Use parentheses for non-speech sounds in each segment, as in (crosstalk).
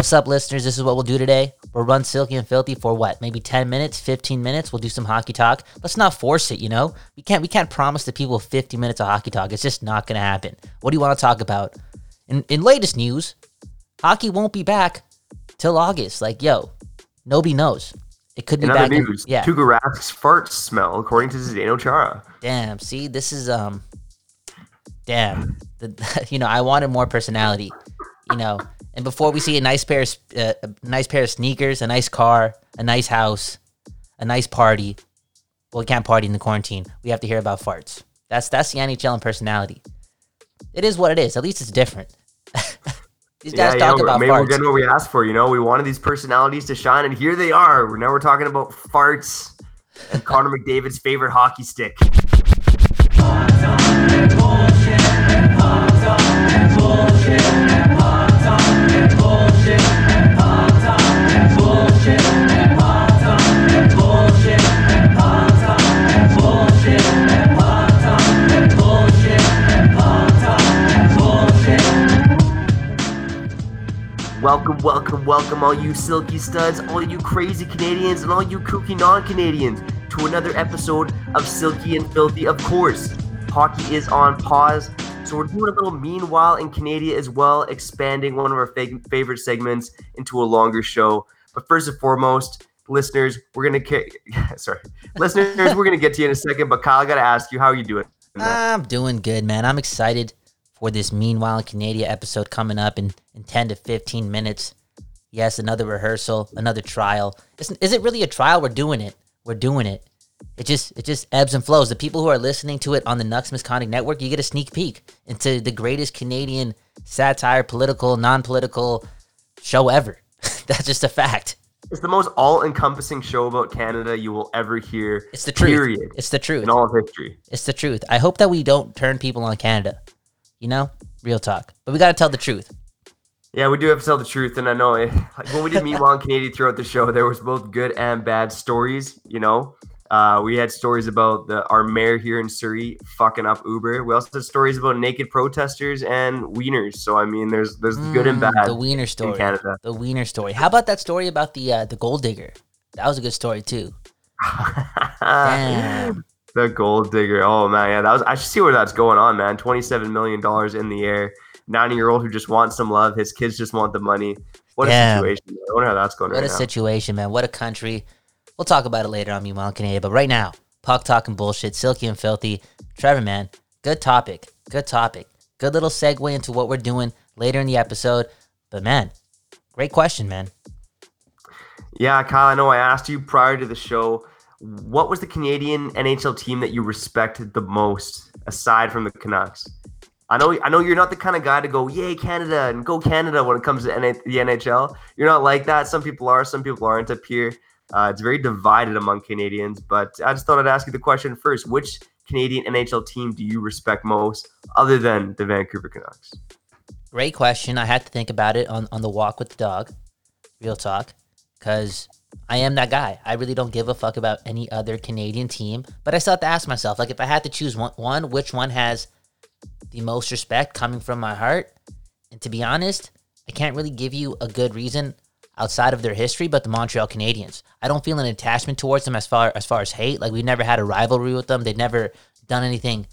What's up, listeners? This is what we'll do today. We'll run Silky and Filthy for what? Maybe 10 minutes, 15 minutes. We'll do some hockey talk. Let's not force it, you know? We can't we can't promise the people 50 minutes of hockey talk. It's just not gonna happen. What do you want to talk about? In in latest news, hockey won't be back till August. Like, yo, nobody knows. It could be In back. other in- news, yeah. Tuukka Rask's farts smell, according to Zdeno Chara. Damn. See, this is um. Damn. The, (laughs) you know, I wanted more personality. You know, and before we see a nice pair of uh, a nice pair of sneakers, a nice car, a nice house, a nice party. Well, we can't party in the quarantine. We have to hear about farts. That's that's the NHL and personality. It is what it is. At least it's different. (laughs) These guys talk yeah, about maybe we're farts. getting what we asked for. You know, we wanted these personalities to shine, and here they are. Now we're talking about farts and Connor McDavid's favorite hockey stick. Welcome, welcome, welcome, all you silky studs, all you crazy Canadians, and all you kooky non Canadians, to another episode of Silky and Filthy. Of course, hockey is on pause, so we're doing a little meanwhile in Canada as well, expanding one of our fa- favorite segments into a longer show. But first and foremost, listeners, we're gonna (laughs) sorry, listeners, we're gonna get to you in a second. But Kyle, I gotta ask you, how are you doing? I'm doing good, man. I'm excited for this Meanwhile in Canada episode coming up in, in 10 to 15 minutes. Yes, another rehearsal, another trial. Is, is it really a trial? We're doing it. We're doing it. It just it just ebbs and flows. The people who are listening to it on the Nucks Misconduct Network, you get a sneak peek into the greatest Canadian satire, political, non-political show ever. (laughs) That's just a fact. It's the most all-encompassing show about Canada you will ever hear. It's the truth. Period. It's the truth. in all of history. It's the truth. I hope that we don't turn people on Canada. You know, real talk. But we got to tell the truth. Yeah, we do have to tell the truth, and I know it, like when we did Meanwhile in Canada throughout the show, there was both good and bad stories. You know, uh, we had stories about the our mayor here in Surrey fucking up Uber. We also had stories about naked protesters and wieners. So I mean, there's there's the good and Mm, bad The Wiener story. In Canada. The Wiener story. How about that story about the uh, the gold digger? That was a good story too. (laughs) Damn. The gold digger. Oh man, yeah, that was. I should see where that's going on, man. Twenty-seven million dollars in the air. Ninety-year-old who just wants some love. His kids just want the money. What a Damn. situation. I wonder how that's going What right a now. situation, man. What a country. We'll talk about it later on in Canada. But right now, puck talking bullshit, silky and filthy. Trevor, man, good topic. Good topic. Good little segue into what we're doing later in the episode. But man, great question, man. Yeah, Kyle, I know I asked you prior to the show, what was the Canadian NHL team that you respected the most aside from the Canucks? I know I know you're not the kind of guy to go, "Yay, Canada" and go Canada when it comes to the NHL. You're not like that. Some people are, some people aren't up here. Uh, it's very divided among Canadians, but I just thought I'd ask you the question first. Which Canadian NHL team do you respect most other than the Vancouver Canucks? Great question. I had to think about it on, on the walk with the dog. Real talk. Because I am that guy. I really don't give a fuck about any other Canadian team. But I still have to ask myself, like, if I had to choose one, one which one has the most respect coming from my heart? And to be honest, I can't really give you a good reason outside of their history, but the Montreal Canadiens. I don't feel an attachment towards them as far as far as hate. Like we've never had a rivalry with them. They've never done anything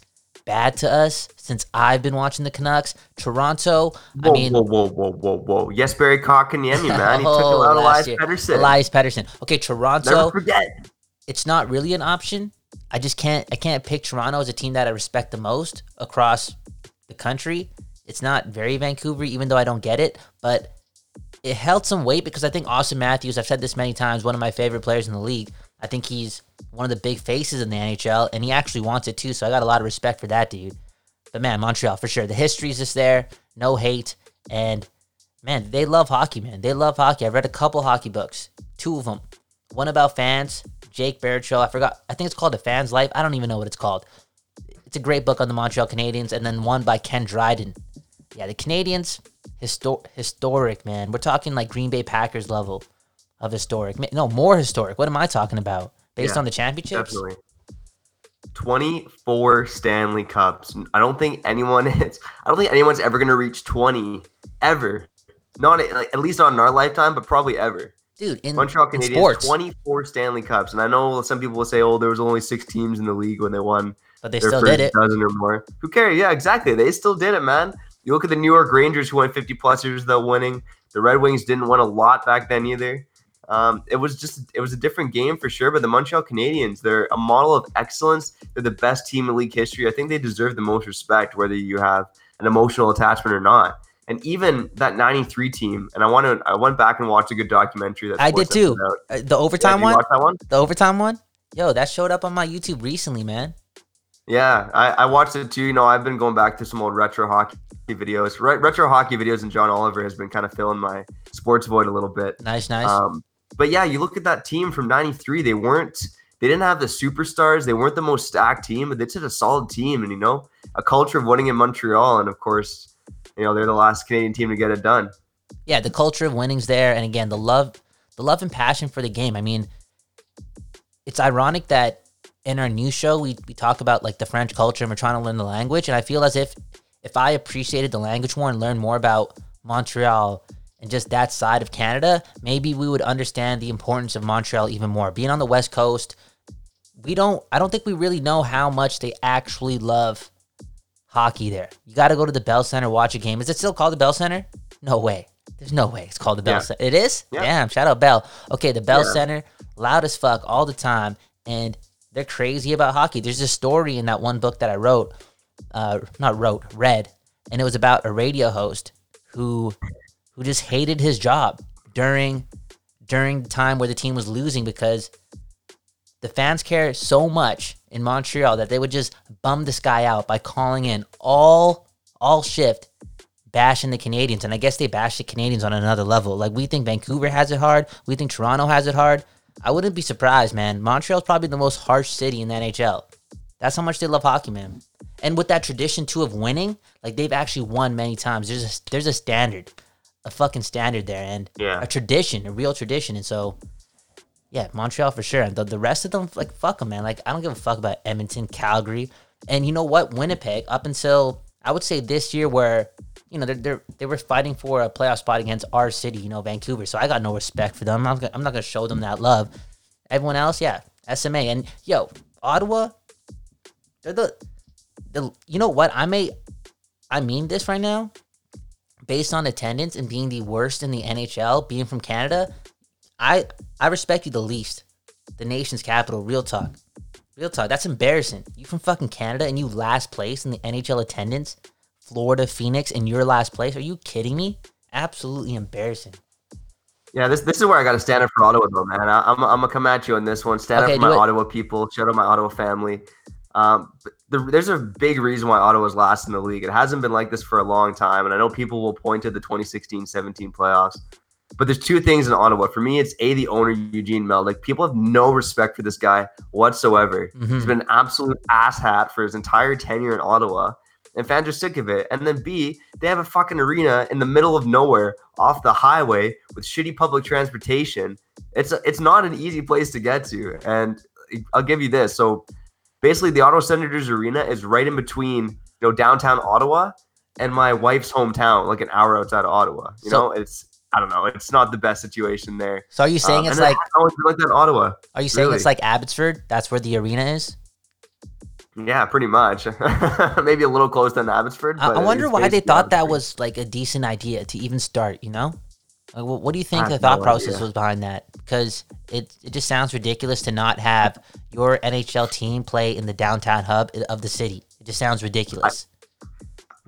bad to us since I've been watching the Canucks. Toronto, I mean, whoa, whoa, whoa, whoa, whoa! Yes, Barry Kotkaniemi, man. He took (laughs) Oh, out last Elias year. Pettersson. Elias Pettersson. Okay, Toronto. Never forget. it's not really an option. I just can't I can't pick Toronto as a team that I respect the most across the country. It's not very Vancouver, even though I don't get it, but it held some weight because I think Auston Matthews, I've said this many times, one of my favorite players in the league. I think he's one of the big faces in the NHL, and he actually wants it too. So I got a lot of respect for that dude. But man, Montreal for sure. The history's just there, no hate, and man, they love hockey, man. They love hockey. I've read a couple hockey books, two of them. One about fans, Jake Baruchel. I forgot. I think it's called A Fan's Life. I don't even know what it's called. It's a great book on the Montreal Canadiens, and then one by Ken Dryden. Yeah, the Canadiens, histo- historic, man. We're talking like Green Bay Packers level of historic. No, more historic. What am I talking about? Based Yeah, on the championships? Definitely. 24 Stanley Cups. I don't think anyone (laughs) is I don't think anyone's ever gonna reach 20 ever. Not like, at least not in our lifetime, but probably ever. Dude, in Montreal in Canadiens, sports, 24 Stanley Cups. And I know some people will say, oh, there was only six teams in the league when they won but they still did it. dozen or more. Who cares? Yeah, exactly. They still did it, man. You look at the New York Rangers who went 50 plus years without winning. The Red Wings didn't win a lot back then either. Um, it was just it was a different game for sure. But the Montreal Canadiens, they're a model of excellence. They're the best team in league history. I think they deserve the most respect, whether you have an emotional attachment or not. And even that '93 team, and I want to, I went back and watched a good documentary. That I did too. out. Uh, the Yeah, overtime you one, one? the overtime one. Yo, that showed up on my YouTube recently, man. Yeah, I, I watched it too. You know, I've been going back to some old retro hockey videos. Re- retro hockey videos and John Oliver has been kind of filling my sports void a little bit. Nice, nice. Um, but yeah, you look at that team from '93. They weren't. They didn't have the superstars. They weren't the most stacked team, but they did a solid team, and you know, a culture of winning in Montreal. And of course, you know, they're the last Canadian team to get it done. yeah, the culture of winning's there, and again, the love, the love and passion for the game. I mean, it's ironic that in our new show we we talk about like the French culture and we're trying to learn the language, and I feel as if if I appreciated the language more and learned more about Montreal and just that side of Canada, maybe we would understand the importance of Montreal even more. Being on the West Coast, we don't. I don't think we really know how much they actually love hockey there. You got to go to the Bell Center, watch a game. Is it still called the Bell Center? No way. There's no way it's called the Bell Yeah. Center. It is? Yeah. Damn, shout out Bell. Okay, the Bell Yeah. Center, loud as fuck all the time. And they're crazy about hockey. There's a story in that one book that I wrote, uh, not wrote, read, and it was about a radio host who who just hated his job during during the time where the team was losing because the fans care so much in Montreal that they would just bum this guy out by calling in all all shift bashing the Canadiens. And I guess they bash the Canadiens on another level. Like we think Vancouver has it hard, we think Toronto has it hard. I wouldn't be surprised, man. Montreal's probably the most harsh city in the NHL. That's how much they love hockey, man. And with that tradition too of winning, like they've actually won many times. There's a there's a standard, a fucking standard there, and Yeah. a tradition, a real tradition. And so, yeah, Montreal for sure. And the, the rest of them, like fuck them, man. Like I don't give a fuck about Edmonton, Calgary, and you know what, Winnipeg. Up until I would say this year, where you know they're, they're they were fighting for a playoff spot against our city, you know, Vancouver. So I got no respect for them. I'm not, gonna- I'm not gonna show them that love. Everyone else, yeah, SMA and yo, Ottawa. They're the, the you know what I may, I mean this right now, based on attendance and being the worst in the NHL, being from Canada, I I respect you the least. The nation's capital, real talk. Real talk. That's embarrassing. You from fucking Canada and you last place in the NHL attendance? Florida, Phoenix, and you're last place? Are you kidding me? Absolutely embarrassing. Yeah, this this is where I got to stand up for Ottawa, though, man. I, I'm I'm gonna come at you on this one. Stand Okay, up for my it. Ottawa people. Shout out my Ottawa family. Um, the, there's a big reason why Ottawa's last in the league. It hasn't been like this for a long time, and I know people will point to the 2016-17 playoffs. But there's two things in Ottawa. For me, it's a the owner Eugene Mel. Like people have no respect for this guy whatsoever. Mhm. He's been an absolute asshat for his entire tenure in Ottawa, and fans are sick of it. And then B, they have a fucking arena in the middle of nowhere off the highway with shitty public transportation. It's it's not an easy place to get to. And I'll give you this. So basically, the Ottawa Senators Arena is right in between you know downtown Ottawa and my wife's hometown, like an hour outside of Ottawa. You So- know, it's I don't know. It's not the best situation there. So are you saying Um, it's like hasn't always been like that in Ottawa. are you saying it's like Abbotsford? That's where the arena is? Yeah, pretty much. (laughs) Maybe a little close than Abbotsford. I, but I wonder why they thought that was like a decent idea to even start, you know? Like, what, what do you think the thought no process idea. was behind that? Because it, it just sounds ridiculous to not have your NHL team play in the downtown hub of the city. It just sounds ridiculous.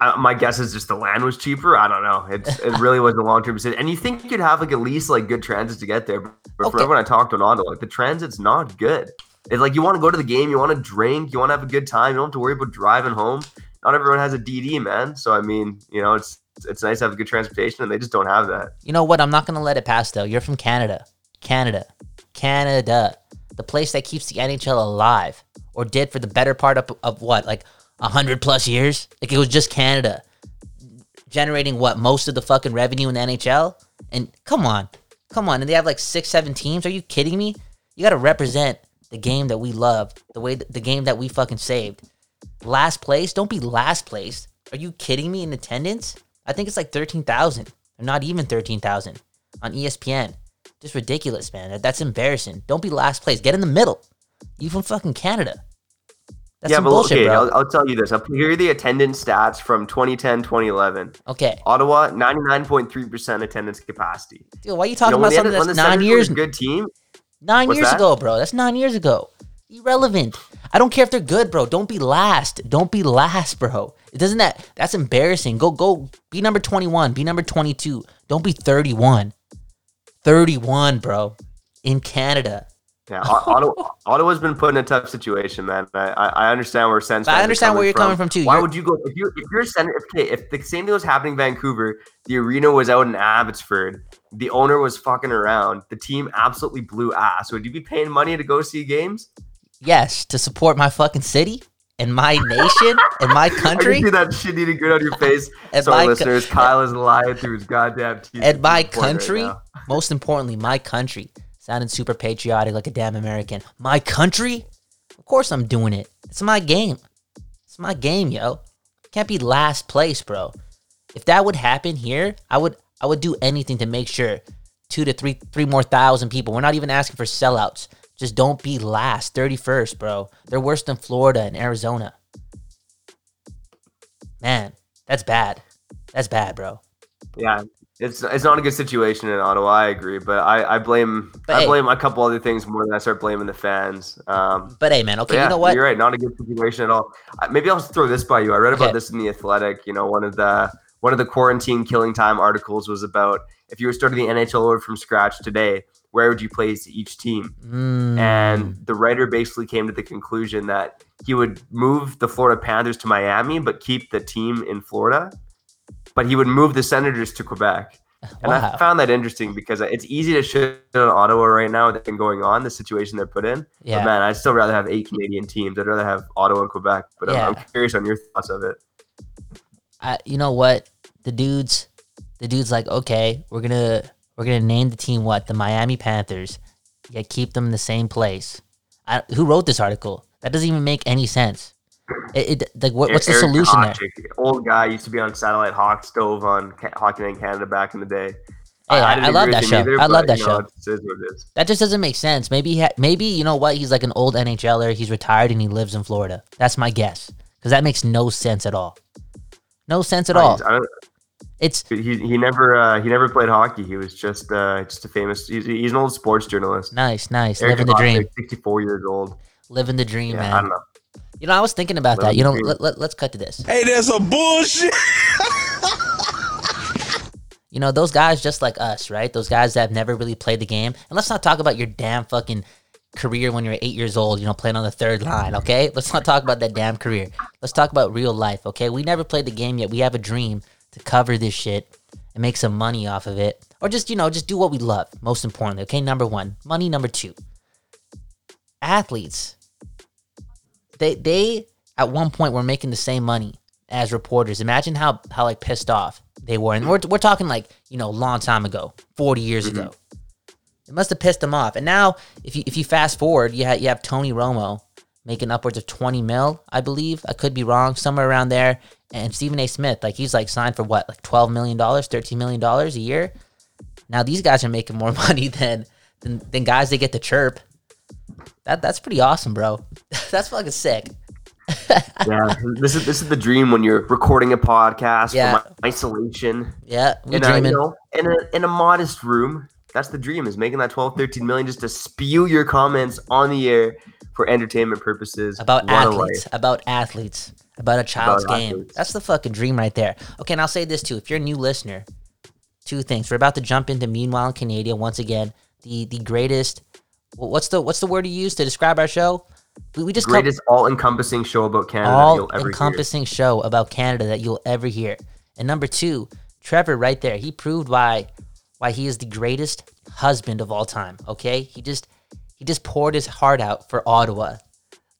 I, my guess is just the land was cheaper. I don't know. It's it really was a long term decision. And you think you'd have like at least like good transit to get there, but for everyone I talked to in Ottawa, like the transit's not good. It's like you want to go to the game, you want to drink, you want to have a good time. You don't have to worry about driving home. Not everyone has a DD, man. So I mean, you know, it's it's nice to have good transportation, and they just don't have that. You know what? I'm not to let it pass, though. You're from Canada. Canada. Canada. The place that keeps the NHL alive, or did for the better part of, of what? Like 100 plus years? Like it was just Canada generating what? Most of the fucking revenue in the NHL? And come on. Come on. And they have like six, seven teams? Are you kidding me? You got to represent the game that we love, the way the game that we fucking saved. Last place? Don't be last place. Are you kidding me in attendance? I think it's like 13,000. or not even 13,000 on ESPN. Just ridiculous, man. That's embarrassing. Don't be last place. Get in the middle. You from fucking Canada. That's yeah, but bullshit, okay, bro. I'll, I'll tell you this. I'll, here are the attendance stats from 2010, 2011. okay. Ottawa, 99.3% attendance capacity. Dude, why are you You talking know, about something when that's nine Senators years good team, Nine years that? ago, bro. That's nine years ago. Irrelevant. I don't care if they're good, bro. Don't be last. Don't be last, bro. It doesn't that that's embarrassing. Go go be number 21, be number 22. Don't be 31. 31, bro. In Canada. yeah, Ottawa, Ottawa's been put in a tough situation, man. I, I understand where Sens I understand where you're coming from, too. Why You're- would you go if you if you're Sen if, okay, if the same thing was happening in Vancouver, the arena was out in Abbotsford, the owner was fucking around, the team absolutely blew ass. Would you be paying money to go see games? Yes, to support my fucking city and my nation and my (laughs) I can country see that shit eating good on your (laughs) face. And Sorry, my co- listeners. Kyle is lying through his goddamn teeth. and my point right country. (laughs) most importantly, my country. Sounding super patriotic like a damn American. My country? Of course I'm doing it. It's my game. It's my game, yo. Can't be last place, bro. If that would happen here, I would I would do anything to make sure two to three three more thousand people. We're not even asking for sellouts. Just don't be last, 31st, bro. They're worse than Florida and Arizona. Man, that's bad. That's bad, bro. Yeah, it's it's not a good situation in Ottawa. I agree, but I, I blame But I hey- blame a couple other things more than I start blaming the fans. Um, But hey, man, okay, yeah, you know what? You're right. Not a good situation at all. Maybe I'll just throw this by you. I read about Okay. this in the Athletic. You know, one of the one of the quarantine killing time articles was about if you were starting the NHL over from scratch today, where would you place each team? Mm, And the writer basically came to the conclusion that he would move the Florida Panthers to Miami, but keep the team in Florida. But he would move the Senators to Quebec. (laughs) And wow. I found that interesting because it's easy to shit on Ottawa right now with everything going on, the situation they're put in. yeah. But man, I'd still rather have eight Canadian teams. I'd rather have Ottawa and Quebec. But I'm, I'm curious on your thoughts of it. I, you know what the dudes the dudes like okay we're gonna we're gonna name the team what? The miami panthers. Yeah keep them in the same place. I, who wrote this article? That doesn't even make any sense. It, it like what, what's the Eric solution there? Old guy used to be on Satellite Hot Stove on Hockey Night in Canada back in the day. Hey, I- didn't I love that show. I love that you know, show. It is what it is. that just doesn't make sense. Maybe ha- maybe you know what? He's like an old nhler he's retired and he lives in florida. That's my guess because that makes no sense at all. No sense at I- all. I it's he, he never uh, he never played hockey. He was just uh, just a famous. He's, he's an old sports journalist. nice nice Eric living the dream Duhatschek, 64 years old. living the dream Yeah, man I don't know. you know i was thinking about that you know let, let, let's cut to this Hey, that's a bullshit. (laughs) You know, those guys just like us, right? Those guys that have never really played the game. And let's not talk about your damn fucking career when you're eight years old, you know, playing on the third line, okay? Let's not talk about that damn career. Let's talk about real life, okay? We never played the game yet. We have a dream to cover this shit and make some money off of it. Or just, you know, just do what we love, most importantly, okay? Number one. Money, number two. Athletes. They they at one point were making the same money as reporters. Imagine how how like pissed off they were, and we're we're talking like you know a long time ago, forty years mm-hmm. ago. It must have pissed them off. And now, if you if you fast forward, you have you have Tony Romo making upwards of twenty mil, I believe. I could be wrong, somewhere around there. And Stephen A. Smith, like he's like signed for what, like twelve million dollars, thirteen million dollars a year. Now these guys are making more (laughs) money than than, than guys they get to chirp. That that's pretty awesome, bro. (laughs) that's fucking sick. (laughs) Yeah, this is this is the dream when you're recording a podcast Yeah. from isolation Yeah, we in a, you know, in a in a modest room. That's the dream is making that 12, 13 million just to spew your comments on the air for entertainment purposes. about athletes, about athletes, about a child's About game. athletes. That's the fucking dream right there. Okay, and I'll say this too: if you're a new listener, two things. We're about to jump into Meanwhile in Canada once again. The the greatest. What's the what's the word you use to describe our show? We, we just Greatest all-encompassing show about Canada all you'll ever hear. encompassing show about Canada that you'll ever hear. And number two, Trevor, right there, he proved why why he is the greatest husband of all time. Okay, he just he just poured his heart out for Ottawa,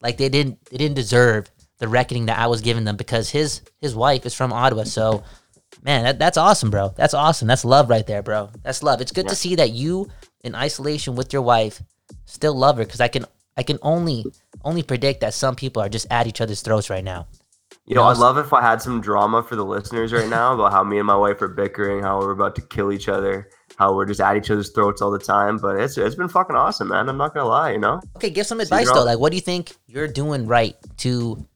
like they didn't they didn't deserve the reckoning that I was giving them because his his wife is from Ottawa. So, man, that, that's awesome, bro. That's awesome. That's love right there, bro. That's love. It's good to see that you in isolation with your wife still love her because I can I can only only predict that some people are just at each other's throats right now. You know, know, I'd love if I had some drama for the listeners right now about how me and my wife are bickering, how we're about to kill each other, how we're just at each other's throats all the time. But it's it's been fucking awesome, man. I'm not gonna lie, you know. Okay, give some advice though. Like, what do you think you're doing right to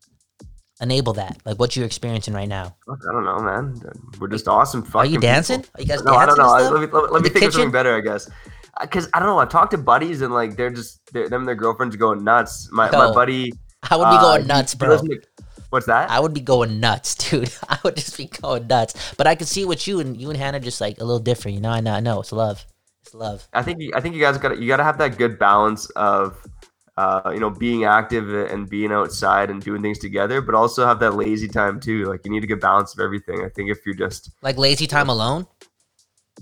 enable that? Like, what you're experiencing right now? I don't know, man. We're just awesome. Are Fucking you dancing? people. Are you guys No, I don't know. and I- stuff? Let me, let, let me think of something better, I guess. Because I don't know. I've talked to buddies and like they're just they're, them and their girlfriends going nuts. My my buddy. I would be uh, going he- nuts, he bro. to- What's that? I would be going nuts, (laughs) dude. I would just be going nuts. But I could see what you and you and Hannah just like a little different. You know, I know, I know. It's love. It's love. I think you, I think you guys got to you got to have that good balance of uh, you know being active and being outside and doing things together, but also have that lazy time too. Like you need a good balance of everything. I think if you're just Like lazy time alone.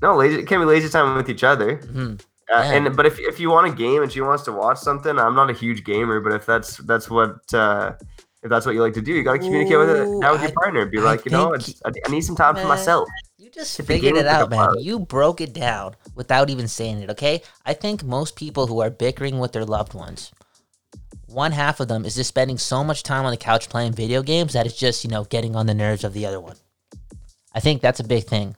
no lazy, it can be lazy time with each other. hmm Uh, And but if if you want a game and she wants to watch something, I'm not a huge gamer, but if that's that's what uh, if that's what you like to do, you got to communicate with it now with your I- partner. Be I like, you know, I, I need some time for myself. You just figured it out, man. You broke it down without even saying it, okay? I think most people who are bickering with their loved ones, one half of them is just spending so much time on the couch playing video games that it's just, you know, getting on the nerves of the other one. I think that's a big thing.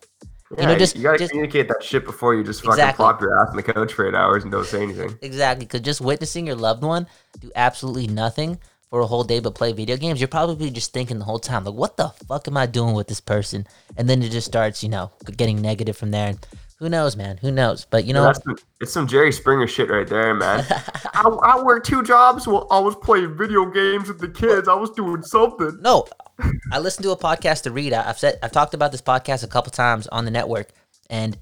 Yeah, know, just- you got to just- communicate that shit before you just fucking Exactly. plop your ass on the couch for eight hours and don't say anything. Exactly, because just witnessing your loved one do absolutely nothing for a whole day but play video games, you're probably just thinking the whole time, like, what the fuck am I doing with this person? And then it just starts, you know, getting negative from there. And who knows, man? Who knows? But you know, That's some, it's some Jerry Springer shit right there, man. (laughs) I, I work two jobs while I was playing video games with the kids. I was doing something. No, I listened to a podcast to read. I- I've said I've talked about this podcast a couple times on the network, and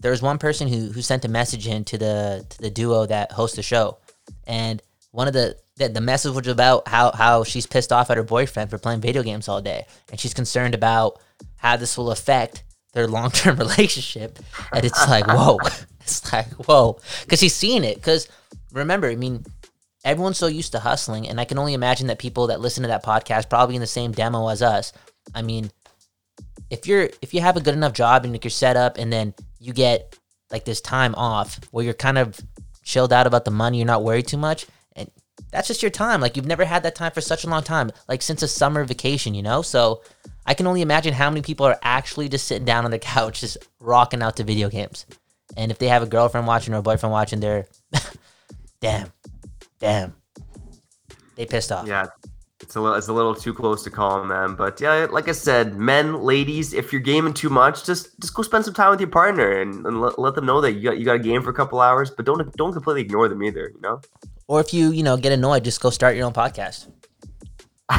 there was one person who who sent a message in to the to the duo that hosts the show, and one of the the, the message was about how how she's pissed off at her boyfriend for playing video games all day, and she's concerned about how this will affect their long term (laughs) relationship, and it's like whoa, (laughs) it's like whoa, because she's seen it. Because remember, I mean, everyone's so used to hustling. And i can only imagine that people that listen to that podcast probably in the same demo as us i mean if you're if you have a good enough job and you're set up and then you get like this time off where you're kind of chilled out about the money you're not worried too much that's just your time like you've never had that time for such a long time like since a summer vacation you know so i can only imagine how many people are actually just sitting down on the (laughs) couch just rocking out to video games and if they have a girlfriend watching or a boyfriend watching they're (laughs) damn damn they pissed off Yeah, it's a little it's a little too close to call, man. But yeah, like I said, men, ladies, if you're gaming too much, just just go spend some time with your partner and, and let, let them know that you got you got a game for a couple hours, but don't don't completely ignore them either. You know. Or if you you know get annoyed just go start your own podcast (laughs)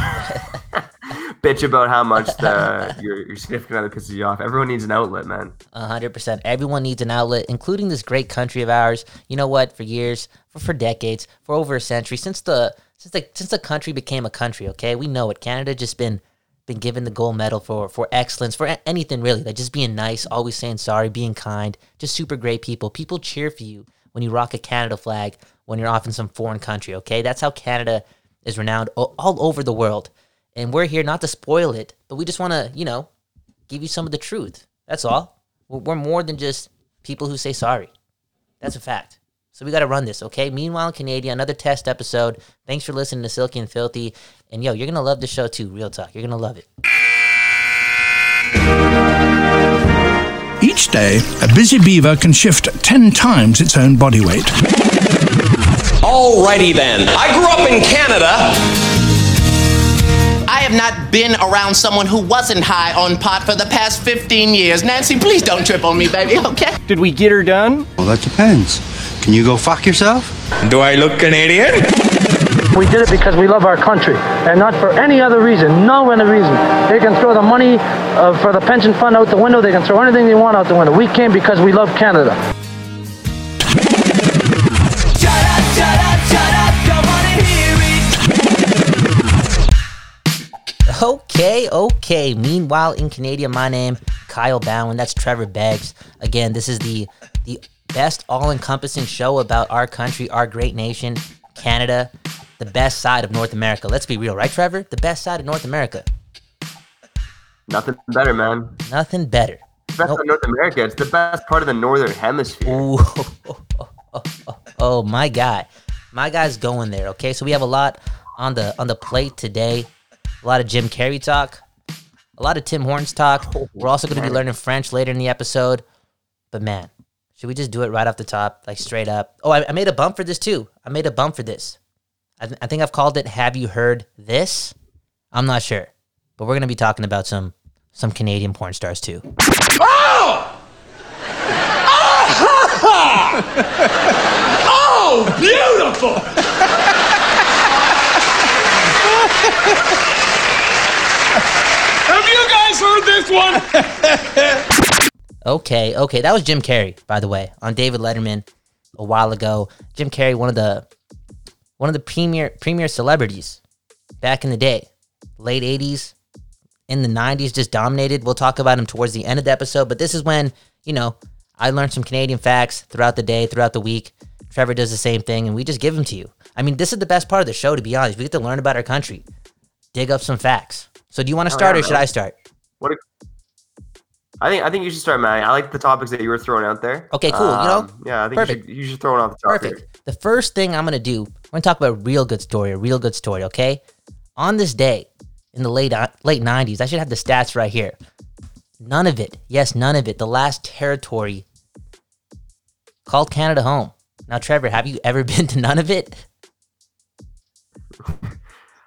Bitch about how much the your, your significant other pisses you off. Everyone needs an outlet, man. A hundred percent. Everyone needs an outlet, including this great country of ours. You know what? For years, for, for decades, for over a century, since the since the since the country became a country, okay, we know it. Canada just been been given the gold medal for for excellence for a- anything really, like just being nice, always saying sorry, being kind, just super great people. People cheer for you when you rock a Canada flag when you're off in some foreign country. Okay, that's how Canada is renowned all over the world, and we're here not to spoil it, but we just want to, you know, give you some of the truth. That's all. We're, more than just people who say sorry. That's a fact. So we got to run this, okay? Meanwhile, in Canada, another test episode. Thanks for listening to Silky and Filthy. And yo, you're going to love the show too, real talk. You're going to love it. Each day, a busy beaver can shift 10 times its own body weight. Alrighty then. I grew up in Canada. I have not been around someone who wasn't high on pot for the past 15 years. Nancy, please don't trip on me, baby, okay? Did we get her done? Well, that depends. Can you go fuck yourself? Do I look Canadian? We did it because we love our country and not for any other reason. No other reason. They can throw the money uh, for the pension fund out the window. They can throw anything they want out the window. We came because we love Canada. Okay, okay. Meanwhile, in Canada, my name Kyle Bowen. That's Trevor Beggs. Again, this is the the best all-encompassing show about our country, our great nation, Canada, the best side of North America. Let's be real, right, Trevor? The best side of North America. Nothing better, man. Nothing better. Best Nope. of North America. It's the best part of the northern hemisphere. Ooh, (laughs) oh my guy, my guy's going there. Okay, so we have a lot on the on the plate today. a lot of Jim Carrey talk, a lot of Tim Hortons talk. Oh, We're also going to be learning French later in the episode. But man, should we just do it right off the top, like straight up? Oh, I, I made a bump for this too. I made a bump for this. I, th- I think I've called it "Have you heard this?" I'm not sure, but we're going to be talking about some some Canadian porn stars too. Oh, (laughs) oh, beautiful! Have you guys heard this one? Okay, okay, that was Jim Carrey, by the way, on David Letterman a while ago. Jim Carrey, one of the one of the premier premier celebrities back in the day, late '80s, in the '90s, just dominated. We'll talk about him towards the end of the episode, but this is when you know I learned some Canadian facts throughout the day, throughout the week. Trevor does the same thing, and we just give them to you. I mean, this is the best part of the show, to be honest. We get to learn about our country, dig up some facts. So, do you want to Oh, start, yeah, or should. I start? What? A, I think I think you should start, man. I like the topics that you were throwing out there. Okay, cool. You know, Um, yeah, I think you should you should throw it off the top. Perfect. Here. The first thing I'm gonna do, we're gonna talk about a real good story, a real good story. Okay, on this day in the late uh, late '90s, I should have the stats right here. None of it, yes, none of it. The last territory called Canada home. Now, Trevor, have you ever (laughs) been to none of it?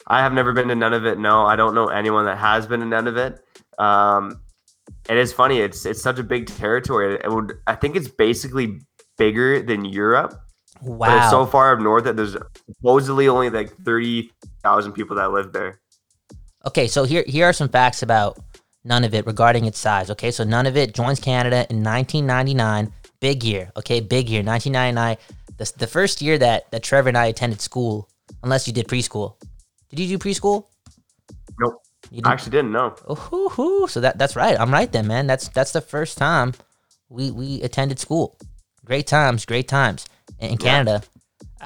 I have never been to none of it. No, I don't know anyone that has been to none of it. Um, it is funny. It's it's such a big territory. It would. I think it's basically bigger than Europe. But it's so far up north that there's supposedly only like thirty thousand people that live there. Okay, so here here are some facts about none of it regarding its size. Okay, so none of it joins Canada in 1999. Big year. Okay, big year. 1999. The, the first year that that Trevor and I attended school, unless you did preschool. Did you do preschool? Nope. You I didn't. actually didn't know. Oh. So that that's right. I'm right then, man. That's that's the first time we we attended school. Great times, great times in, Canada.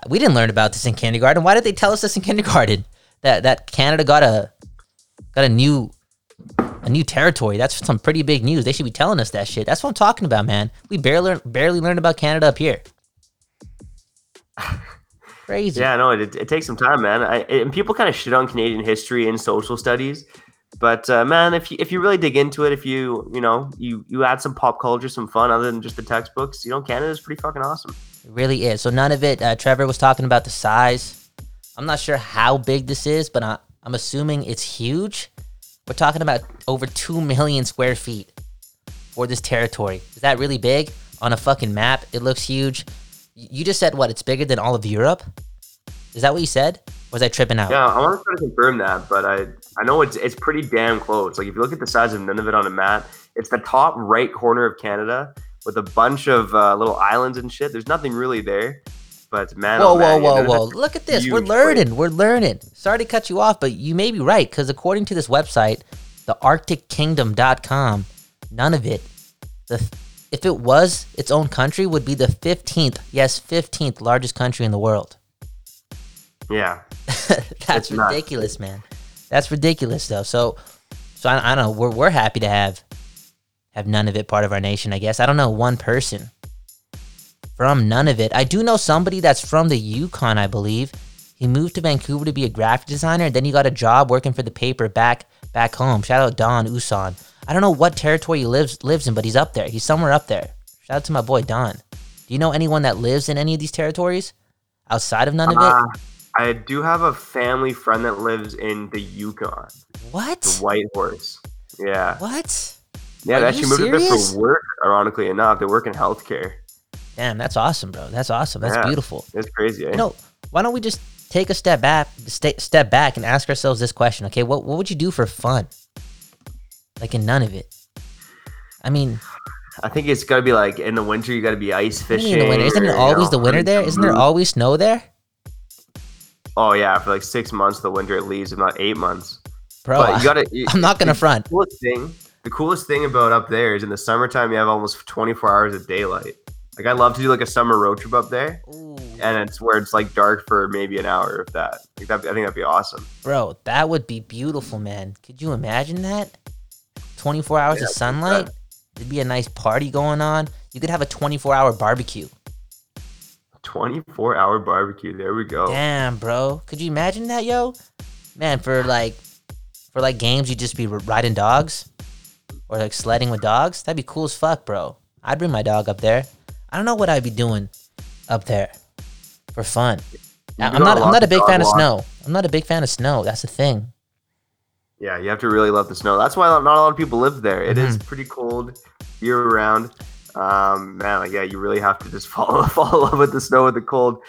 We didn't learn about this in kindergarten. Why did they tell us this in kindergarten? (laughs) That that Canada got a got a new a new territory. That's some pretty big news. They should be telling us that shit. That's what I'm talking about, man. We barely learn, barely learned about Canada up here. (laughs) Crazy. Yeah, no, it, it takes some time, man. I, and people kind of shit on Canadian history and social studies, but uh, man, if you if you really dig into it, if you you know you you add some pop culture, some fun other than just the textbooks, you know, Canada's pretty fucking awesome. It really is. So none of it. Uh, Trevor was talking about the size. I'm not sure how big this is, but I, I'm assuming it's huge. We're talking about over two million square feet for this territory. Is that really big on a fucking map? It looks huge. You just said what? It's bigger than all of Europe. Is that what you said? Or was I tripping out? Yeah, I want to try to confirm that, but I I know it's it's pretty damn close. Like if you look at the size of Nunavut on a map, it's the top right corner of Canada with a bunch of uh, little islands and shit. There's nothing really there, but man, Whoa, oh, whoa, man, yeah, whoa, whoa. Look at this. We're learning. place. We're learning. Sorry to cut you off, but you may be right because according to this website, the arctickingdom.com, none of it, the if it was its own country, would be the 15th, yes, 15th largest country in the world. Yeah, (laughs) That's It's nuts. ridiculous, man. That's ridiculous, though. So, so I, I don't know. We're, we're happy to have have none of it part of our nation. I guess I don't know one person from none of it. I do know somebody that's from the Yukon, I believe. He moved to Vancouver to be a graphic designer, and then he got a job working for the paper back back home. Shout out Don Usan. I don't know what territory he lives lives in, but he's up there. He's somewhere up there. Shout out to my boy Don. Do you know anyone that lives in any of these territories outside of none of it? Uh, I do have a family friend that lives in the Yukon, what? the Whitehorse. Yeah, What? Yeah, Are they you actually moved up there for work. Ironically enough, they work in healthcare. Damn, that's awesome, bro. That's awesome. That's Yeah. beautiful. That's crazy. Eh? You know, why don't we just take a step back, sta step back, and ask ourselves this question? Okay, what what would you do for fun? Like in none of it. I mean, I think it's got to be like in the winter. You got to be ice you fishing. in the winter? Isn't it you always know, the winter there? Isn't there always snow there, Oh yeah, for like six months the winter at least, if not eight months. bro? but you got to. (laughs) I'm not gonna front. Coolest thing, the coolest thing about up there is in the summertime you have almost 24 hours of daylight. Like I love to do like a summer road trip up there, and it's where it's like dark for maybe an hour if that. Like that, I think that'd be awesome. Bro, that would be beautiful, man. Could you imagine that? 24 hours Yeah, of sunlight. that. There'd be a nice party going on. You could have a 24 hour barbecue. 24 hour barbecue. There we go. Damn, bro. Could you imagine that, yo? Man, for like for like games, you'd just be riding dogs or like sledding with dogs. That'd be cool as fuck, bro. I'd bring my dog up there. I don't know what I'd be doing up there for fun. I'm not. a I'm not a big fan of snow. I'm not a big fan of snow. That's the thing. Yeah, you have to really love the snow. That's why not a lot of people live there. It is Mm-hmm. pretty cold year round. Um, man, like, yeah, you really have to just (laughs) fall fall in love with the snow and the cold.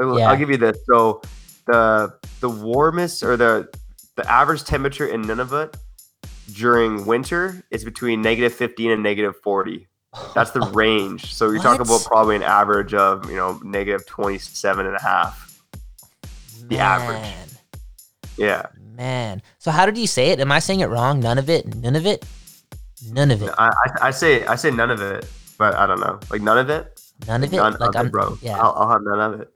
Yeah. I'll give you this. So the the warmest or the the average temperature in Nunavut during winter is between negative 15 and negative 40. That's the (laughs) range. So you're talking about probably an average of, you know, negative 27 and a half. The average. Man, Yeah. Man. So how did you say it? Am I saying it wrong? None of it. None of it. None of it. I, I, I say I say none of it, but I don't know. Like none of it. None of it. None like of I'm. it, bro. Yeah. I'll, I'll have none of it.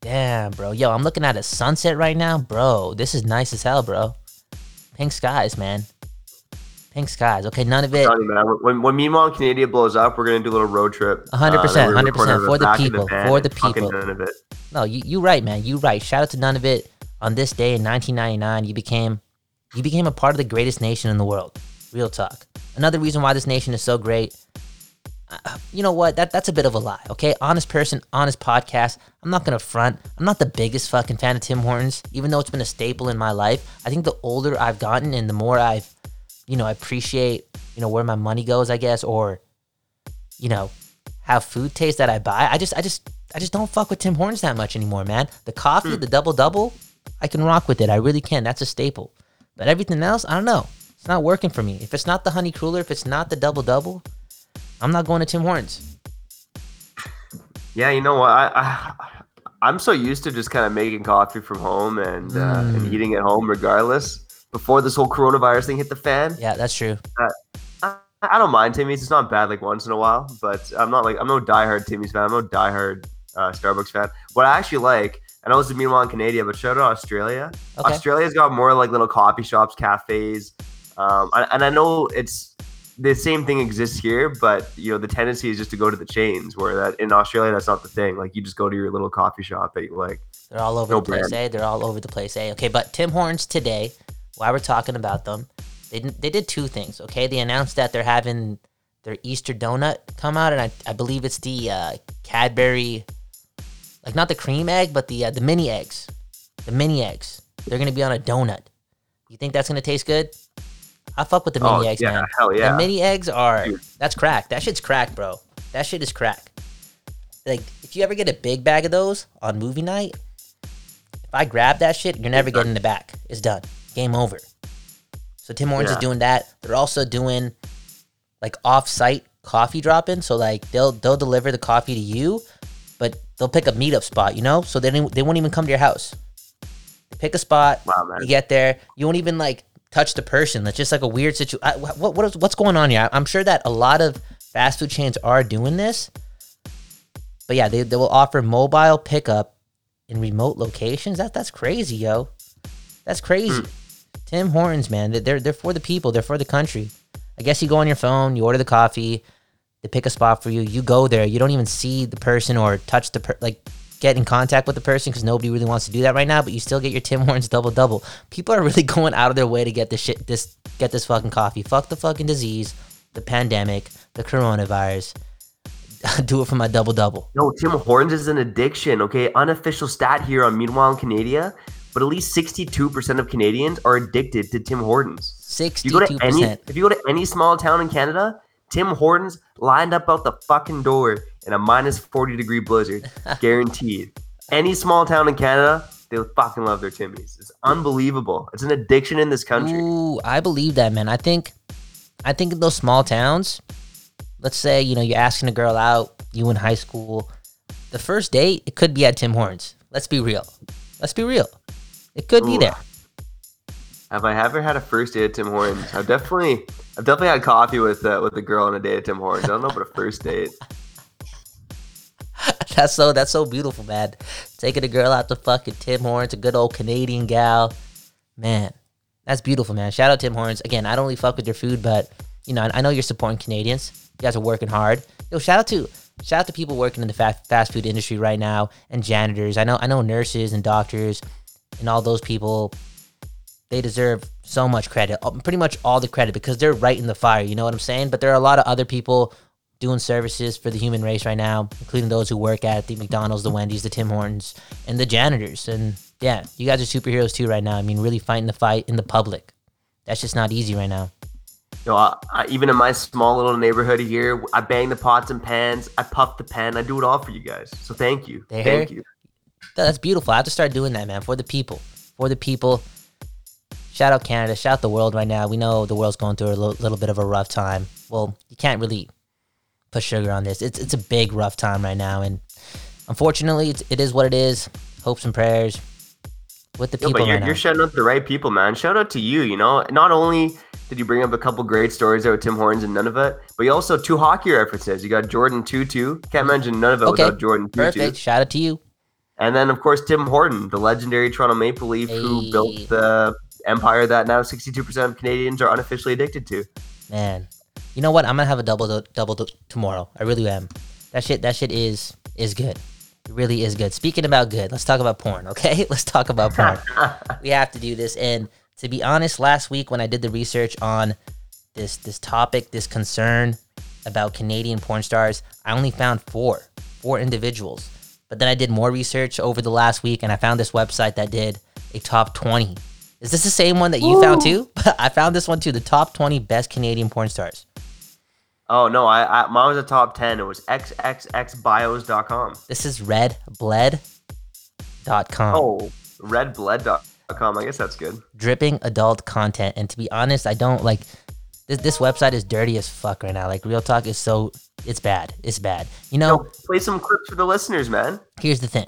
Damn, bro. Yo, I'm looking at a sunset right now, bro. This is nice as hell, bro. Pink skies, man. Pink skies. Okay, none of it. Man, when, when Meanwhile Canada blows up, we're gonna do a little road trip. A hundred Uh, percent, 100% for the people, van for the people. None of it. No, you you right, man. You right. Shout out to none of it. On this day in 1999, you became you became a part of the greatest nation in the world. Real talk. Another reason why this nation is so great. Uh, You know what? That that's a bit of a lie. Okay, honest person, honest podcast. I'm not gonna front. I'm not the biggest fucking fan of Tim Hortons, even though it's been a staple in my life. I think the older I've gotten and the more I've, you know, appreciate, you know, where my money goes, I guess, or, you know, how food tastes that I buy. I just, I just, I just don't fuck with Tim Hortons that much anymore, man. The coffee, the double double, I can rock with it. I really can. That's a staple. But everything else, I don't know. It's not working for me. If it's not the honey cruller, if it's not the double double, I'm not going to Tim Hortons. Yeah, you know what? I, I I'm so used to just kind of making coffee from home and uh, Mm. and eating at home regardless. Before this whole coronavirus thing hit the fan, Yeah, that's true. I, I don't mind Timmy's. It's not bad like once in a while, but I'm not like I'm no diehard Timmy's fan. I'm no diehard uh, Starbucks fan. What I actually like, and I know it's a meanwhile in Canada, but shout out Australia. Okay. Australia's got more like little coffee shops, cafes, um, and, and I know it's the same thing exists here, but you know the tendency is just to go to the chains. Where that in Australia, that's not the thing. Like you just go to your little coffee shop that you like. They're all over No the place, brand. eh? They're all over the place, eh? Okay, but Tim Hortons today, while we're talking about them, they they did two things. Okay, they announced that they're having their Easter donut come out, and I, I believe it's the uh, Cadbury, like not the cream egg, but the uh, the mini eggs, the mini eggs. They're gonna be on a donut. You think that's gonna taste good? I fuck with the mini Oh, eggs, yeah, man. hell yeah. The mini eggs are Dude. that's crack. That shit's crack, bro. That shit is crack. Like if you ever get a big bag of those on movie night, if I grab that shit, you're never getting it back. It's done. Game over. So Tim Hortons is doing that. They're also doing like off-site coffee drop-in. So like they'll they'll deliver the coffee to you, but they'll pick a meetup spot, you know? So they they won't even come to your house. They pick a spot. Wow, man. You get there. You won't even like touch the person. That's just like a weird situation. What what is what's going on here? I'm sure that a lot of fast food chains are doing this. But yeah, they, they will offer mobile pickup in remote locations. That that's crazy, yo. That's crazy. Hmm. Tim Hortons, man, they- they're they're for the people. They're for the country. I guess you go on your phone, you order the coffee, they pick a spot for you. You go there. You don't even see the person or touch the per- like get in contact with the person because nobody really wants to do that right now. But you still get your Tim Hortons double double. People are really (laughs) going out of their way to get this shit, this get this fucking coffee. Fuck the fucking disease, the pandemic, the coronavirus. (laughs) do it for my double double. No, Tim Hortons is an addiction. Okay, unofficial stat here on Meanwhile in Canada, but at least 62% of Canadians are addicted to Tim Hortons. Sixty-two go to any, percent. if you go to any small town in Canada, Tim Hortons lined up out the fucking door in a minus 40 degree blizzard, (laughs) guaranteed. Any small town in Canada, they fucking love their Timmies. It's unbelievable. It's an addiction in this country. Ooh, I believe that, man. I think, I think in those small towns, let's say you know you're asking a girl out, you in high school, the first date it could be at Tim Hortons. Let's be real. Let's be real. It could be there. Have I ever had a first date at Tim Hortons? I've definitely, I've definitely had coffee with uh, with a girl on a date at Tim Hortons. I don't know about a first date. (laughs) That's so that's so beautiful, man. Taking a girl out to fucking Tim Hortons, a good old Canadian gal. Man, that's beautiful, man. Shout out Tim Hortons. Again, I don't really fuck with your food, but you know, I, I know you're supporting Canadians. You guys are working hard. Yo, shout out to shout out to people working in the fast fast food industry right now and janitors. I know I know nurses and doctors and all those people. They deserve so much credit, uh, pretty much all the credit because they're right in the fire. You know what I'm saying? But there are a lot of other people doing services for the human race right now, including those who work at the McDonald's, the Wendy's, the Tim Hortons, and the janitors. And yeah, you guys are superheroes too right now. I mean, really fighting the fight in the public. That's just not easy right now. You know, I, I, even in my small little neighborhood here, I bang the pots and pans, I puff the pen, I do it all for you guys. So thank you, There. thank you. That's beautiful. I have to start doing that, man, for the people. For the people. Shout out Canada. Shout out the world right now. We know the world's going through a little, little bit of a rough time. Well, you can't really put sugar on this. It's it's a big rough time right now, and unfortunately, it's, it is what it is. Hopes and prayers with the No, people but you're, right you're shouting out the right people, man. Shout out to you. You know, not only did you bring up a couple great stories there with Tim Hortons and Nunavut, but you also two hockey references. You got Jordin Tootoo. Can't mention Nunavut okay, without Jordin Tootoo. perfect. Shout out to you. And then, of course, Tim Horton, the legendary Toronto Maple Leaf who built the empire that now 62% of Canadians are unofficially addicted to. Man, you know what? I'm gonna have a double double tomorrow. I really am. That shit. That shit is is good. It really is good. Speaking about good, let's talk about porn. Okay, (laughs) let's talk about porn. (laughs) we have to do this. And to be honest, last week when I did the research on this this topic, this concern about Canadian porn stars, I only found four four individuals. But then I did more research over the last week, and I found this website that did a top 20. Is this the same one that you found too? (laughs) I found this one too. The top 20 best Canadian porn stars. Oh, no, I, I mine was a top 10. It was xxxbios.com. This is redbled.com. Oh, redbled.com. I guess that's good. Dripping adult content. And to be honest, I don't like this. This website is dirty as fuck right now. Like real talk is so it's bad. It's bad. You know, Yo, play some clips for the listeners, man. here's the thing.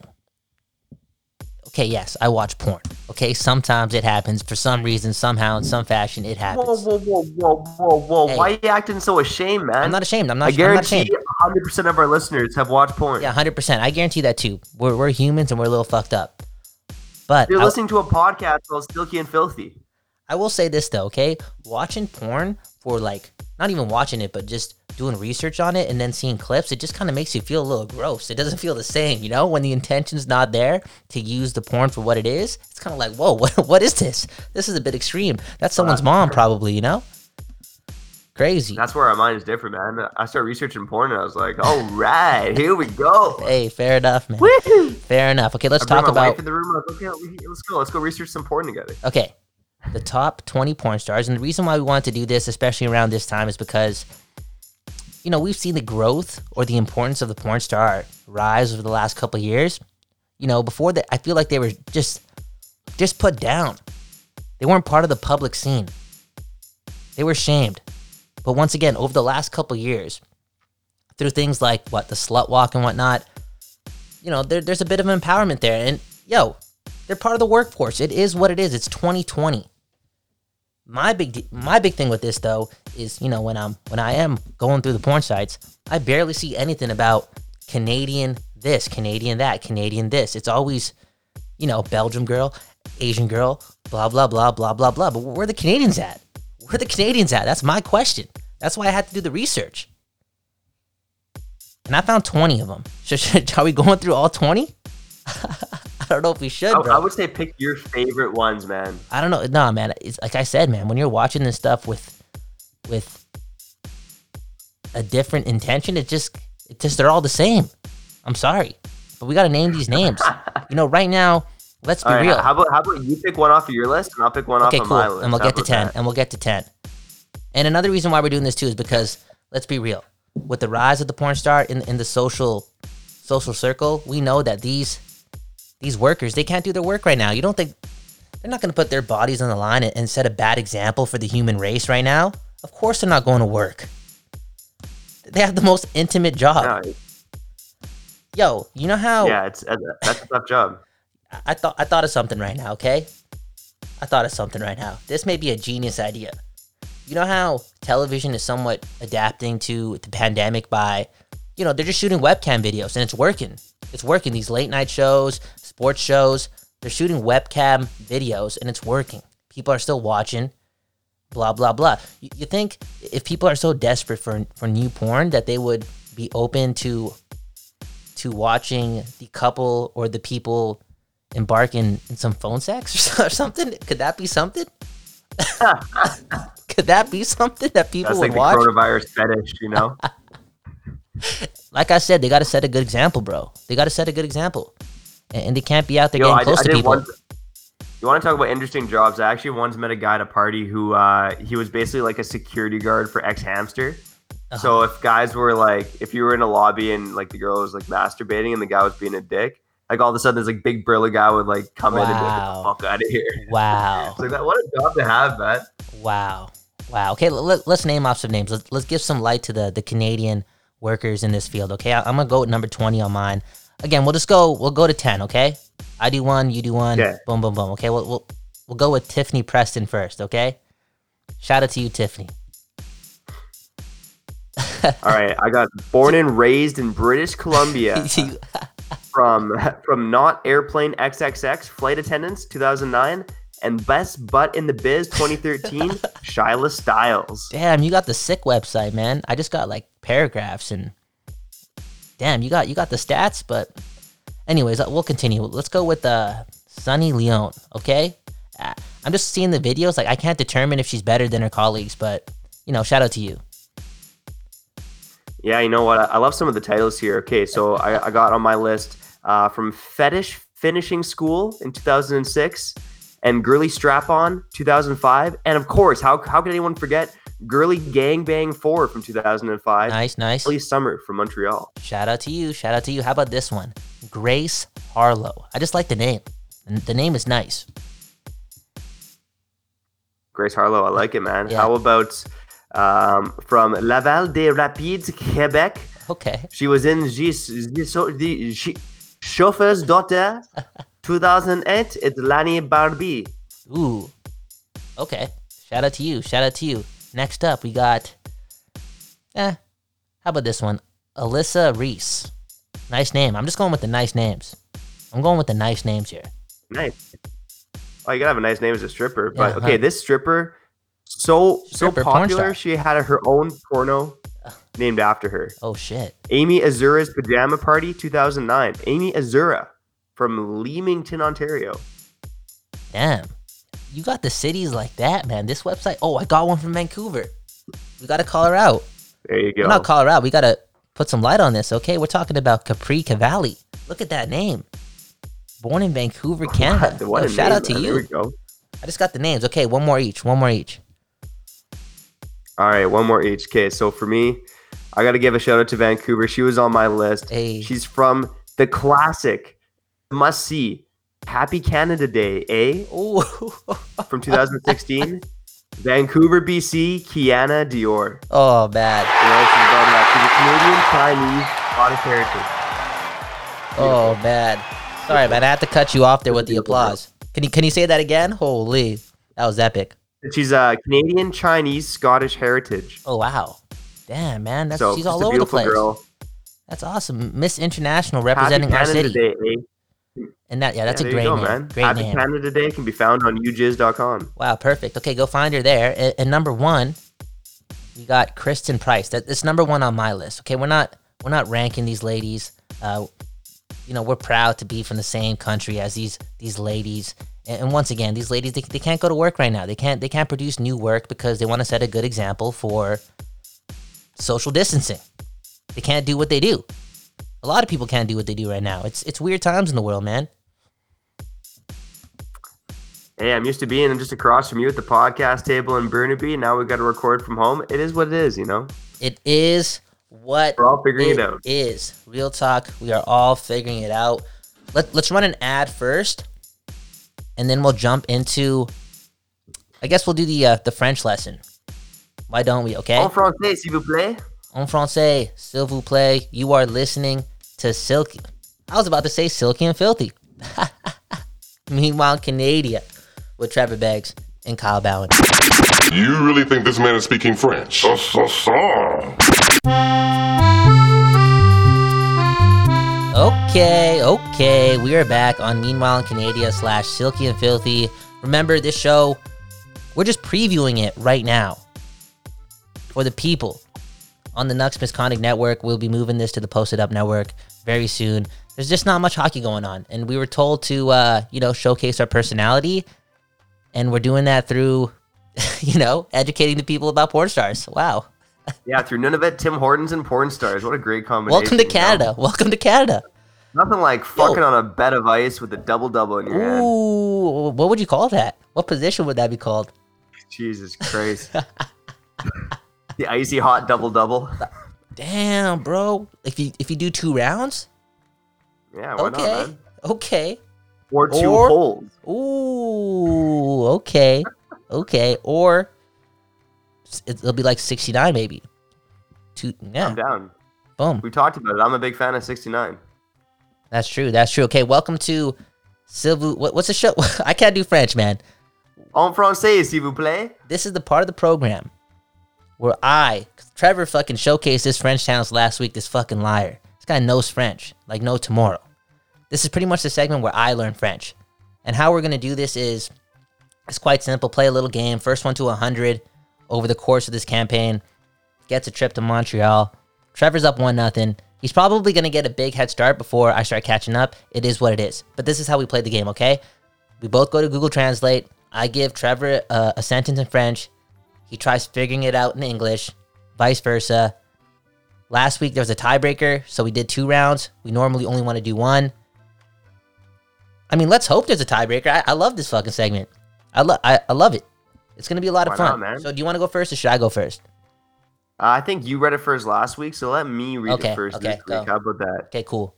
Okay, yes, I watch porn. Okay, sometimes it happens for some reason, somehow, in some fashion, it happens. Whoa, whoa, whoa, whoa, whoa, whoa. Hey. Why are you acting so ashamed, man? I'm not ashamed. I'm not. I guarantee ashamed. 100% of our listeners have watched porn. Yeah, hundred percent. I guarantee that too. We're we're humans and we're a little fucked up. But You're I- listening to a podcast called Silky and Filthy. I will say this though, okay? Watching porn for like not even watching it, but just doing research on it and then seeing clips, it just kind of makes you feel a little gross. It doesn't feel the same, you know? When the intention's not there to use the porn for what it is, it's kind of like, whoa, (laughs) what, what is this? This is a bit extreme. That's someone's mom, probably, you know? Crazy. That's where our mind is different, man. I started researching porn and I was like, all right, here we go. Hey, fair enough, man. Fair enough. Okay, let's I talk about in the room. Like, okay, let's go. Let's go research some porn together. Okay. The top 20 porn stars. And the reason why we wanted to do this, especially around this time, is because, you know, we've seen the growth or the importance of the porn star rise over the last couple years. You know, before that, I feel like they were just just put down. They weren't part of the public scene. They were shamed. But once again, over the last couple years, through things like what the slut walk and whatnot, you know, there, there's a bit of empowerment there. And yo, they're part of the workforce. It is what it is. It's 2020. My big my big thing with this though is, you know, when I'm when I am going through the porn sites, I barely see anything about Canadian this, Canadian that, Canadian this. It's always, you know, Belgium girl, Asian girl, blah blah blah blah blah blah. But where the Canadians at? Where the Canadians at? That's my question. That's why I had to do the research. And I found 20 of them. Should, (laughs) should, are we going through all 20? (laughs) I don't know if we should, I. I would say pick your favorite ones, man. I don't know. No, man. It's like I said, man. When you're watching this stuff with, with a different intention, it just, it just they're all the same. I'm sorry, but we got to name these names. (laughs) you know, right now, let's be All right, real. how about how about you pick one off of your list and I'll pick one okay, off of cool. my list. And we'll How get to ten. that? And we'll get to ten. And another reason why we're doing this too is because let's be real. With the rise of the porn star in in the social social circle, we know that these these workers they can't do their work right now. You don't think they're not going to put their bodies on the line and, and set a bad example for the human race right now? Of course, they're not going to work. They have the most intimate job. No, Yo, you know how yeah, it's uh, that's a tough job. (laughs) I thought I thought of something right now, okay? I thought of something right now. This may be a genius idea. You know how television is somewhat adapting to the pandemic by, you know, they're just shooting webcam videos and it's working. It's working. These late night shows, sports shows, they're shooting webcam videos and it's working. People are still watching. Blah blah blah. You, you think if people are so desperate for for new porn that they would be open to to watching the couple or the people embark in, in some phone sex (laughs) or something? Could that be something? (laughs) Could that be something that people That's would like the watch? coronavirus fetish, you know? (laughs) (laughs) like I said, they got to set a good example, bro. They got to set a good example, and, and they can't be out there Yo, getting I, close I to did people. once. You want to talk about interesting jobs? I actually once met a guy at a party who uh, he was basically like a security guard for X Hamster. Uh-huh. So if guys were like, if you were in a lobby and like the girl was like masturbating and the guy was being a dick, like all of a sudden this like big burly guy would like come in and be like, get the fuck out of here. (laughs) Wow, It's like that. What a job to have, man. wow, wow. Okay, let, us name off some names. Let's let's give some light to the the Canadian workers in this field. Okay, I, I'm gonna go with number twenty on mine. Again, we'll just go. We'll go to ten. Okay, I do one, you do one. Okay. Boom, boom, boom. Okay, we'll we'll we'll go with Tiffany Preston first. Okay, shout out to you, Tiffany. (laughs) All right, I got born and raised in British Columbia (laughs) from from not airplane XXX flight attendants 2009 and best butt in the biz 2013 (laughs) Shyla Styles. Damn, you got the sick website, man. I just got like paragraphs and damn, you got you got the stats. But anyways, uh, we'll continue. Let's go with uh, Sunny Leone. Okay, uh, I'm just seeing the videos. Like I can't determine if she's better than her colleagues, but you know, shout out to you. Yeah, you know what? I I love some of the titles here. Okay, so I, I got on my list uh, from Fetish Finishing School in 2006 and Girly Strap On 2005. And of course, how, how could anyone forget Girly Gang Bang 4 from 2005? Nice, nice. Early Summer from Montreal. Shout out to you. Shout out to you. How about this one, Grace Harlow? I just like the name. The name is nice. Grace Harlow, I like it, man. Yeah. How about um, from Laval des Rapides, Quebec? Okay. She was in Gis, Gis, the she, Chauffeur's Daughter (laughs) 2008. It's Lani Barbie. Ooh. Okay. Shout out to you. Shout out to you. Next up, we got. Eh. How about this one? Alyssa Reese. Nice name. I'm just going with the nice names. I'm going with the nice names here. Nice. Oh, you gotta have a nice name as a stripper. But Yeah, okay, huh. this stripper, so Stripper, so popular, she had her own porno named after her. Oh shit. Amy Azurra's Pajama Party 2009. Amy Azurra from Leamington, Ontario. Damn. You got the cities like that, man. This website. Oh, I got one from Vancouver. We gotta call her out. There you go. We're not call her out. We gotta put some light on this, okay? We're talking about Capri Cavanni. Look at that name. Born in Vancouver, (laughs) Canada. Yo, shout name, out to man. You. go. I just got the names. Okay, one more each. One more each. All right, one more each. Okay, so for me, I got to give a shout out to Vancouver. She was on my list. Hey. She's from the classic must see Happy Canada Day, eh? Ooh. From 2016. (laughs) Vancouver, BC, Kianna Dior. oh, bad. You know, she's about that. She's a Canadian Chinese Scottish heritage. Oh, bad. Sorry, man. I had to cut you off there with the applause. Can you can you say that again? Holy, that was epic. She's a Canadian Chinese Scottish heritage. Oh wow, damn man, that's so she's all over the place. girl. That's awesome. Miss International representing our city, eh? And that yeah, that's Yeah, a great you go, name. man. Great Happy name. Canada Day can be found on ujizz.com. Wow, perfect. Okay, go find her there. And, and number one, we got Kristen Price. That that's number one on my list. Okay, we're not we're not ranking these ladies. Uh, you know, we're proud to be from the same country as these these ladies. And, and once again, these ladies they, they can't go to work right now. They can't they can't produce new work because they want to set a good example for social distancing. They can't do what they do. A lot of people can't do what they do right now. It's it's weird times in the world, man. Hey, I'm used to being just across from you at the podcast table in Burnaby. Now we've got to record from home. It is what it is, you know. It is what We're all figuring it out. is. Real talk. We are all figuring it out. Let, let's run an ad first, and then we'll jump into. I guess we'll do the uh, the French lesson. Why don't we? Okay. En français, s'il vous plaît. En français, s'il vous plaît. You are listening to Silky. I was about to say Silky and Filthy. (laughs) Meanwhile, Canada with Trevor Beggs and Kyle Bhawan. You really think this man is speaking French? Okay, okay. We are back on Meanwhile in Canada slash Silky and Filthy. Remember, this show, we're just previewing it right now for the people on the Nucks Misconduct Network. We'll be moving this to the Posted Up Network very soon. There's just not much hockey going on, and we were told to, uh, you know, showcase our personality, and we're doing that through, (laughs) you know, educating the people about porn stars. Wow. Yeah, through Nunavut, Tim Hortons, and porn stars. What a great combination. Welcome to? Canada. Welcome to Canada. Nothing like fucking on a bed of ice with a double double in your hand. Ooh, what would you call that? What position would that be called? Jesus Christ. (laughs) the icy hot double double. Damn, bro. If you if you do two rounds, Yeah, why okay, not, man? okay. Or two Or- holes. Ooh, okay, okay. Or it'll be like sixty nine, maybe. Two, yeah, I'm down. boom. We talked about it. I'm a big fan of 69. That's true. That's true. Okay, welcome to Silvu. What, what's the show? (laughs) I can't do French, man. En français, s'il vous plaît. This is the part of the program where I, Trevor, fucking showcased this French talents last week. This fucking liar. This guy knows French like no tomorrow. This is pretty much the segment where I learn French, and how we're gonna do this is it's quite simple. Play a little game. First one to hundred over the course of this campaign gets a trip to Montreal. Trevor's up one nothing. He's probably gonna get a big head start before I start catching up. It is what it is. But this is how we play the game. Okay. We both go to Google Translate. I give Trevor a, a sentence in French. He tries figuring it out in English, vice versa. Last week there was a tiebreaker, so we did two rounds. We normally only want to do one. I mean, let's hope there's a tiebreaker. I, I love this fucking segment. I love I, I love it. It's gonna be a lot of Why not, fun. man? So do you want to go first or should I go first? Uh, I think you read it first last week, so let me read Okay, it first okay, this go. week. How about that? Okay, cool.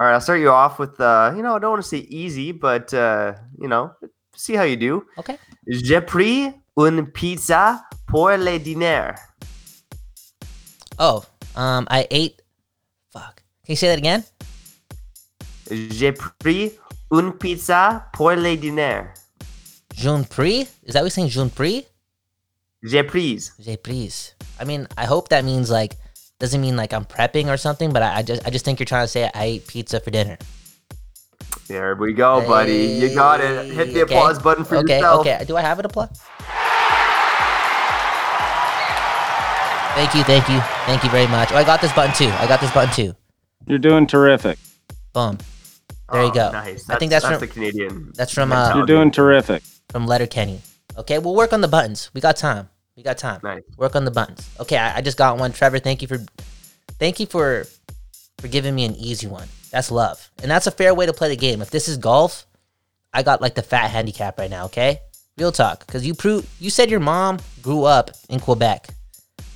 All right, I'll start you off with, uh, you know, I don't want to say easy, but, uh, you know, see how you do. Okay. J'ai pris une pizza pour le dîner. Oh, um, I ate. Fuck. Can you say that again? J'ai pris une pizza pour le dîner. Jeune Prix? Is that what you're saying? Jeune Prix? J'ai prise. J'ai prise. I mean, I hope that means like doesn't mean like I'm prepping or something, but I, I just I just think you're trying to say I ate pizza for dinner. There we go, buddy. You got it. Hit the Okay. applause button for okay, yourself. Okay, okay. Do I have it applause? Thank you, thank you, thank you very much. Oh, I got this button too. I got this button too. You're doing terrific. Boom. There you Oh, go. Nice. I think that's that's from the Canadian. that's from uh. You're doing terrific. from Letterkenny. Okay, we'll work on the buttons. We got time. We got time. Nice. Work on the buttons. Okay, I, I just got one. Trevor, thank you for thank you for for giving me an easy one. That's love. And that's a fair way to play the game. If this is golf, I got like the fat handicap right now, okay? Real talk. Cause you prove you said your mom grew up in Quebec.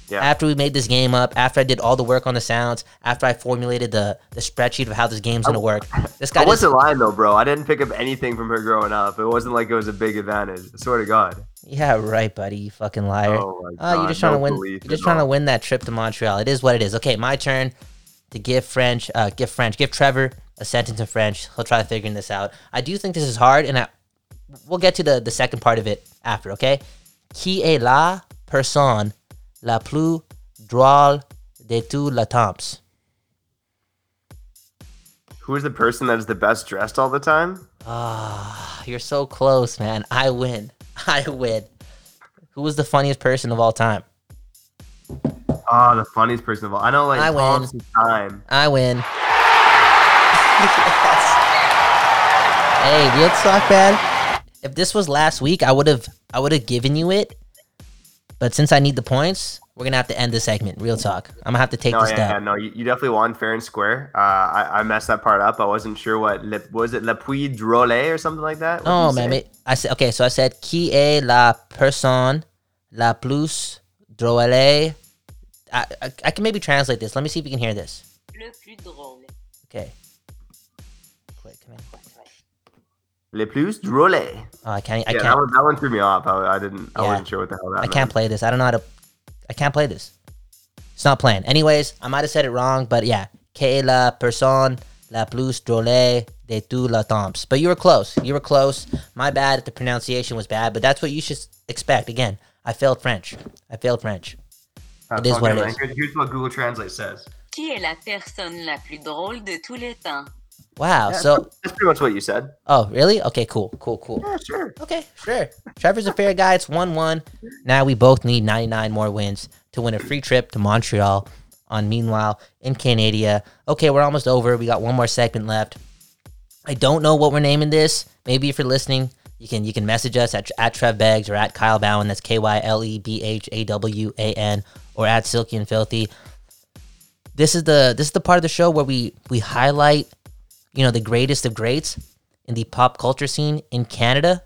Yeah. After we made this game up, after I did all the work on the sounds, after I formulated the the spreadsheet of how this game's gonna work. This guy I wasn't lying though, bro. I didn't pick up anything from her growing up. It wasn't like it was a big advantage. I swear to God. Yeah, right, buddy. You fucking liar. Oh my Oh, you're just trying no to win. You're just trying to win that trip to Montreal. It is what it is. Okay, my turn to give French. Uh, give French. Give Trevor a sentence in French. He'll try figuring this out. I do think this is hard, and I, we'll get to the the second part of it after. Okay. Qui est la personne la plus drôle de tous les temps? Who is the person that is the best dressed all the time? Ah, you're so close, man. I win. (laughs) I win. Who was the funniest person of all time? Oh, the funniest person of all. I know, like I win. Time. I win. (laughs) Hey, real talk, man. If this was last week, I would have I would have given you it. But since I need the points, we're gonna have to end the segment. Real talk. I'm gonna have to take No, this yeah, down. yeah, no, you, you definitely won fair and square. Uh, I, I messed that part up. I wasn't sure what le, was it La Puy Drole or something like that. What Oh you man, say? I said okay. So I said qui est la personne la plus drôle. I, I, I can maybe translate this. Let me see if you can hear this. Le plus drôle. Okay. Quick, come in. Le plus drôle. Oh, I can't. I yeah, can't. that one, that one threw me off. I, I didn't. I wasn't sure what the hell that I meant. can't play this. I don't know how to. I can't play this. It's not playing. Anyways, I might have said it wrong, but yeah. Que la personne la plus drôle de tous les temps. But you were close. You were close. My bad if the pronunciation was bad, but that's what you should expect. Again, I failed French. I failed French. Uh, it is what it is. Here's what Google Translate says. Qui est la personne la plus drôle de tous les temps? Wow. So, That's pretty much what you said. oh, really? Okay, cool, cool, cool. Yeah, sure. Okay, sure. Trevor's a fair guy. It's 1 1. Now we both need 99 more wins to win a free trip to Montreal on Meanwhile in Canada. Okay, we're almost over. We got one more segment left. I don't know what we're naming this. Maybe if you're listening, you can you can message us at at Trev Beggs or at Kyle Bhawan. That's K Y L E B H A W A N or at Silky and Filthy. This is the this is the part of the show where we we highlight, you know, the greatest of greats in the pop culture scene in Canada.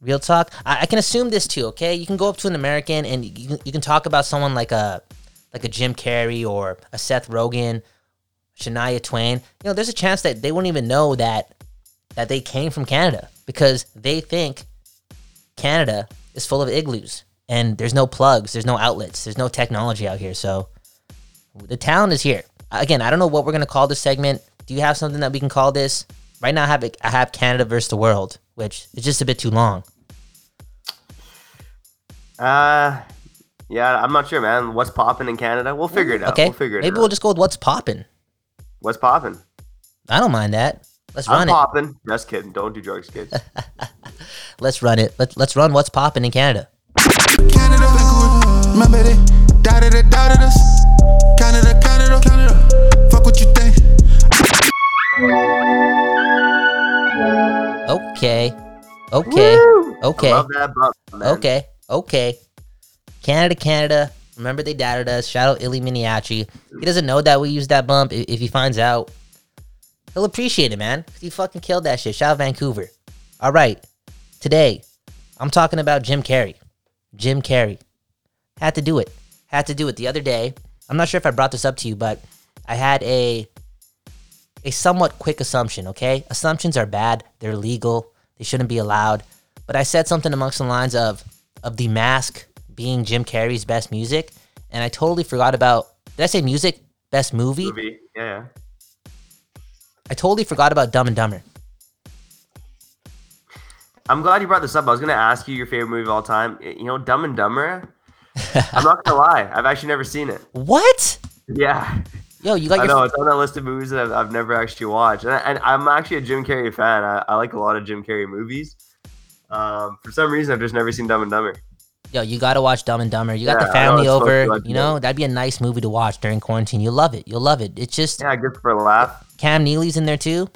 Real talk. I, I can assume this too. Okay, you can go up to an American and you can, you can talk about someone like a like a Jim Carrey or a Seth Rogen, Shania Twain. You know, there's a chance that they wouldn't even know that that they came from Canada because they think Canada is full of igloos and there's no plugs, there's no outlets, there's no technology out here. So the talent is here. Again, I don't know what we're gonna call this segment. Do you have something that we can call this? Right now, I have I have Canada versus the world, which is just a bit too long. Uh, yeah, I'm not sure, man. What's popping in Canada? We'll figure it out. Okay, We'll figure it maybe out. we'll just go with what's popping. What's popping? I don't mind that. Let's I'm run it. popping. Just kidding. Don't do drugs, kids. (laughs) Let's run it. Let's let's run what's popping in Canada. Canada, remember they doubted it, doubted us. Canada, Canada, Canada. Okay. Okay. Okay. I love that bump, man. Okay. Okay. Canada, Canada. Remember they doubted us. Shout out Illy Miniachi. He doesn't know that we used that bump. If he finds out, he'll appreciate it, man. 'cause He fucking killed that shit. Shout out Vancouver. All right. Today, I'm talking about Jim Carrey. Jim Carrey. Had to do it. Had to do it the other day. I'm not sure if I brought this up to you, but I had a a somewhat quick assumption, okay? Assumptions are bad. They're legal. They shouldn't be allowed. But I said something amongst the lines of of The Mask being Jim Carrey's best music, and I totally forgot about Did I say music? Best movie? Movie. Yeah. I totally forgot about Dumb and Dumber. I'm glad you brought this up. I was gonna ask you your favorite movie of all time. You know, Dumb and Dumber. (laughs) I'm not gonna lie. I've actually never seen it. What? Yeah. Yo, you got I know it's on that list of movies that I've, I've never actually watched, and, I, and I'm actually a Jim Carrey fan. I, I like a lot of Jim Carrey movies. Um, for some reason, I've just never seen Dumb and Dumber. Yo, you gotta watch Dumb and Dumber. You got Yeah, the family so over. You know, that'd be a nice movie to watch during quarantine. You'll love it. You'll love it. It's just Yeah, good for a laugh. Cam Neely's in there too.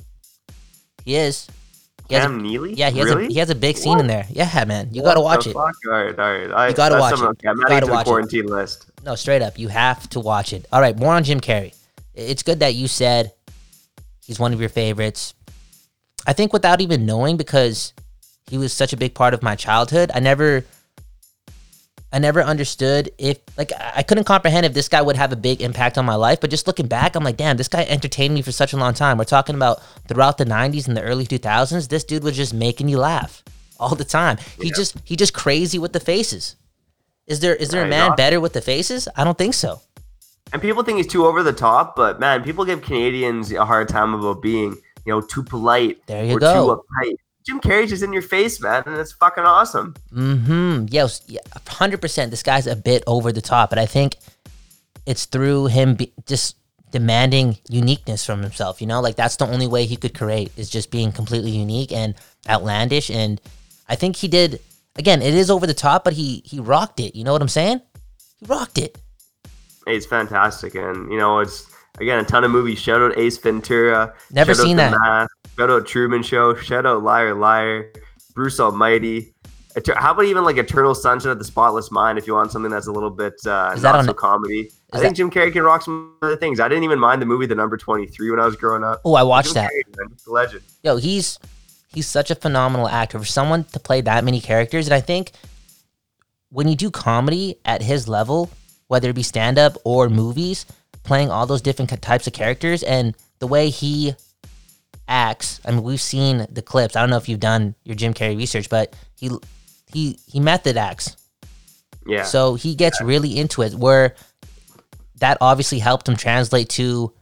He is. He has a- Cam Neely? Yeah, he has Really? a he has a big scene in there. Yeah, man, you gotta watch it. fuck? All right, all right. I, You gotta watch it. okay. I'm You gotta watch it. quarantine list. No, straight up, you have to watch it. All right, more on Jim Carrey. It's good that you said he's one of your favorites. I think without even knowing, because he was such a big part of my childhood, I never, I never understood if like I couldn't comprehend if this guy would have a big impact on my life. But just looking back, I'm like, damn, this guy entertained me for such a long time. We're talking about throughout the '90s and the early 2000s. This dude was just making you laugh all the time. He just he just crazy with the faces. Is there is there a man better with the faces? I don't think so. And people think he's too over the top, but man, people give Canadians a hard time about being, you know, too polite There you or go. too uptight. Jim Carrey's just in your face, man, and it's fucking awesome. Hmm. Yes. Yeah. Hundred percent. This guy's a bit over the top, but I think it's through him be- just demanding uniqueness from himself. You know, like that's the only way he could create is just being completely unique and outlandish. And I think he did. Again, it is over the top, but he he rocked it. You know what I'm saying? He rocked it. It's fantastic, and you know, it's again a ton of movies. Shout out Ace Ventura. Never seen that. Mask, shout out Truman Show. Shout out Liar Liar. Bruce Almighty. How about even like Eternal Sunshine of the Spotless Mind? If you want something that's a little bit uh, Is that not on- so comedy, I think that- Jim Carrey can rock some other things. I didn't even mind the movie The Number Twenty Three when I was growing up. Oh, I watched Jim that. Carrey, legend. yo, he's he's such a phenomenal actor for someone to play that many characters. And I think when you do comedy at his level, whether it be stand up or movies, playing all those different types of characters and the way he acts. I mean, we've seen the clips. I don't know if you've done your Jim Carrey research, but he he he method acts. Yeah. So he gets really into it where that obviously helped him translate to,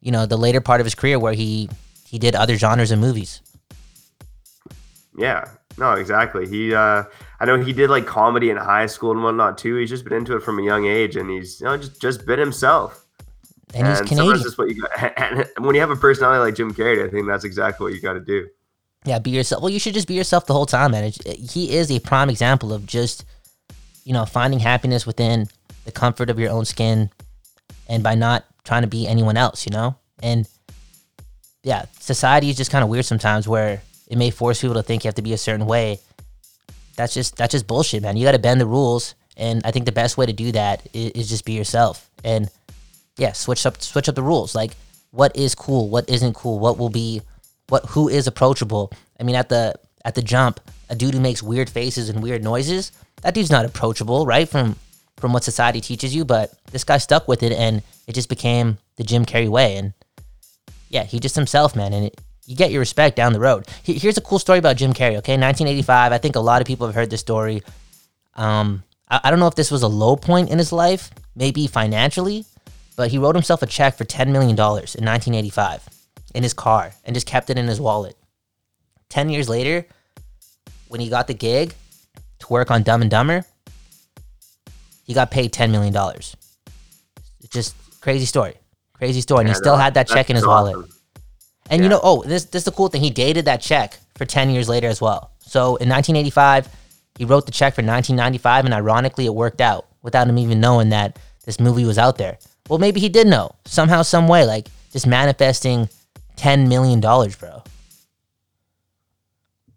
you know, the later part of his career where he he did other genres and movies. Yeah, no, exactly. He, uh, I know he did like comedy in high school and whatnot too. He's just been into it from a young age, and he's you know just just been himself. And he's Canadian. Just what you got. (laughs) And when you have a personality like Jim Carrey, I think that's exactly what you got to do. Yeah, be yourself. Well, you should just be yourself the whole time, man. He is a prime example of just, you know, finding happiness within the comfort of your own skin, and by not trying to be anyone else, you know? And yeah, society is just kind of weird sometimes where it may force people to think you have to be a certain way. That's just that's just bullshit, man. You got to bend the rules, and I think the best way to do that is, is just be yourself. And yeah, switch up switch up the rules. Like what is cool, what isn't cool, what will be what who is approachable. I mean at the at the jump, a dude who makes weird faces and weird noises, that dude's not approachable, right? From from what society teaches you, but this guy stuck with it and it just became the Jim Carrey way and yeah, he just himself, man, and it, you get your respect down the road. Here's a cool story about Jim Carrey. Okay, 1985. I think a lot of people have heard this story. Um, I, I don't know if this was a low point in his life, maybe financially, but he wrote himself a check for 10 million dollars in 1985 in his car and just kept it in his wallet. 10 years later, when he got the gig to work on Dumb and Dumber, he got paid 10 million dollars. It's just crazy story. Crazy story. And he still had that check in his wallet. And you know, oh, this this is the cool thing. He dated that check for 10 years later as well. So in 1985, he wrote the check for 1995, and ironically, it worked out without him even knowing that this movie was out there. Well, maybe he did know somehow, some way, like just manifesting 10 million dollars, bro.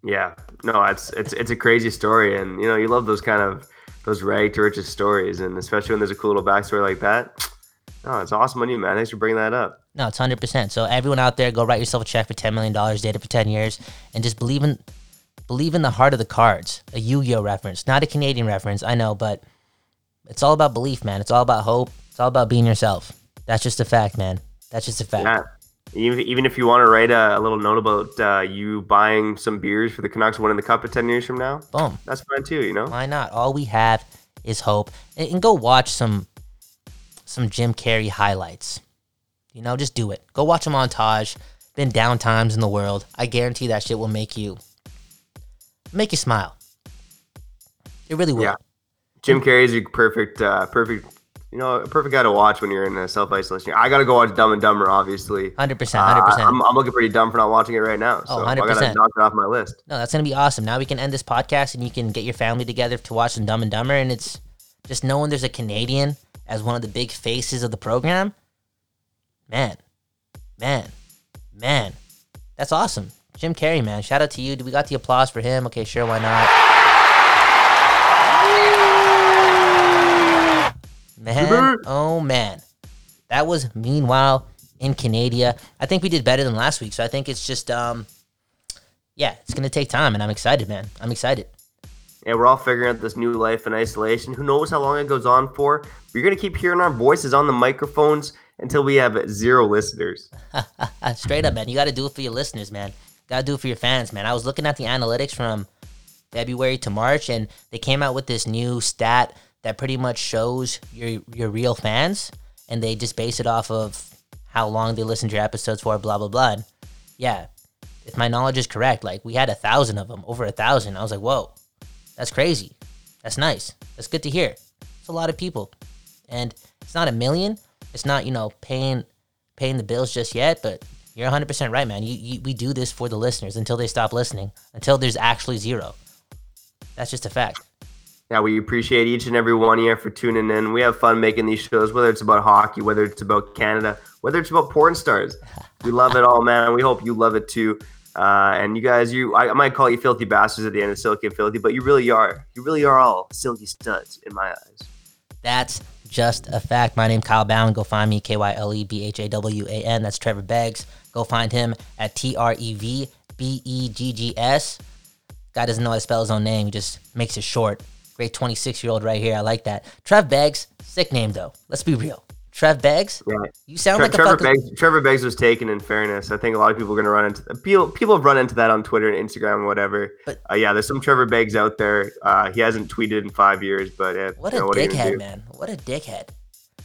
Yeah, no, it's it's it's a crazy story, and you know you love those kind of those rag to riches stories, and especially when there's a cool little backstory like that. No, it's awesome on you, man. Thanks for bringing that up. No, it's hundred percent. So everyone out there, go write yourself a check for ten million dollars, date it for ten years, and just believe in believe in the heart of the cards. A Yu-Gi-Oh reference, not a Canadian reference, I know, but it's all about belief, man. It's all about hope. It's all about being yourself. That's just a fact, man. That's just a fact. Yeah. Even, even if you want to write a, a little note about uh, you buying some beers for the Canucks winning the cup at 10 years from now, Boom. that's fine too, you know? Why not? All we have is hope. And, and go watch some some Jim Carrey highlights. You know, just do it. Go watch a montage. Been down times in the world. I guarantee that shit will make you make you smile. It really will. Yeah. Jim Carrey's a perfect, uh, perfect, you know, a perfect guy to watch when you're in a self isolation. I got to go watch Dumb and Dumber, obviously. 100%, 100%. Uh, I'm, I'm looking pretty dumb for not watching it right now. So Oh, I got to 100%. knock it off my list. No, that's gonna be awesome. Now we can end this podcast and you can get your family together to watch some Dumb and Dumber, and it's just knowing there's a Canadian as one of the big faces of the program. Man, man, man, that's awesome. Jim Carrey, man, shout out to you. Do we got the applause for him? Okay, sure, why not? Man, oh man, that was meanwhile in Canada. I think we did better than last week, so I think it's just um yeah, it's gonna take time, and I'm excited, man. I'm excited. Yeah, we're all figuring out this new life in isolation. Who knows how long it goes on for? You're going to keep hearing our voices on the microphones until we have zero listeners. (laughs) Straight up, man. You got to do it for your listeners, man. Got to do it for your fans, man. I was looking at the analytics from February to March, and they came out with this new stat that pretty much shows your your real fans, and they just base it off of how long they listen to your episodes for, blah blah blah. And yeah, if my knowledge is correct, like we had a thousand of them, over a thousand. I was like, whoa, that's crazy. That's nice. That's good to hear. It's a lot of people, and it's not a million. It's not you know paying paying the bills just yet, but you're 100 percent right, man. You, you we do this for the listeners until they stop listening, until there's actually zero. That's just a fact. Yeah, we appreciate each and every one of you for tuning in. We have fun making these shows, whether it's about hockey, whether it's about Canada, whether it's about porn stars. We love it all, man. We hope you love it too. Uh, and you guys, you I, I might call you filthy bastards at the end of Silky and Filthy, but you really are. You really are all silky studs in my eyes. That's just a fact. My name Kyle Bhawan. Go find me K Y L E B H A W A N. That's Trevor Beggs. Go find him at T R E V B E G G S. Guy doesn't know how to spell his own name. He just makes it short. Great 26 year old right here. I like that. Trev Beggs. Sick name though. Let's be real. Trev Beggs. Yeah. You sound Tre- like a Trevor fucking. Beggs. Trevor Beggs was taken. In fairness, I think a lot of people are going to run into people. People have run into that on Twitter and Instagram and whatever. But- uh, yeah, there's some Trevor Beggs out there. Uh, he hasn't tweeted in five years, but uh, What you a what are you gonna dickhead, man. What a dickhead.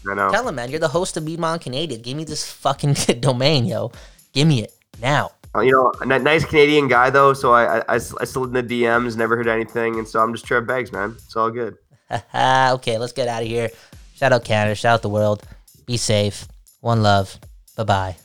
I know. Tell him, man. You're the host of Meanwhile Canadian. Give me this fucking (laughs) domain, yo. Give me it now. Uh, You know, a nice Canadian guy though. So I I slid in the DMs, never heard anything, and so I'm just Trev Beggs, man. It's all good. (laughs) okay, let's get out of here. Shout out Canada. Shout out the world. Be safe. One love. Bye bye.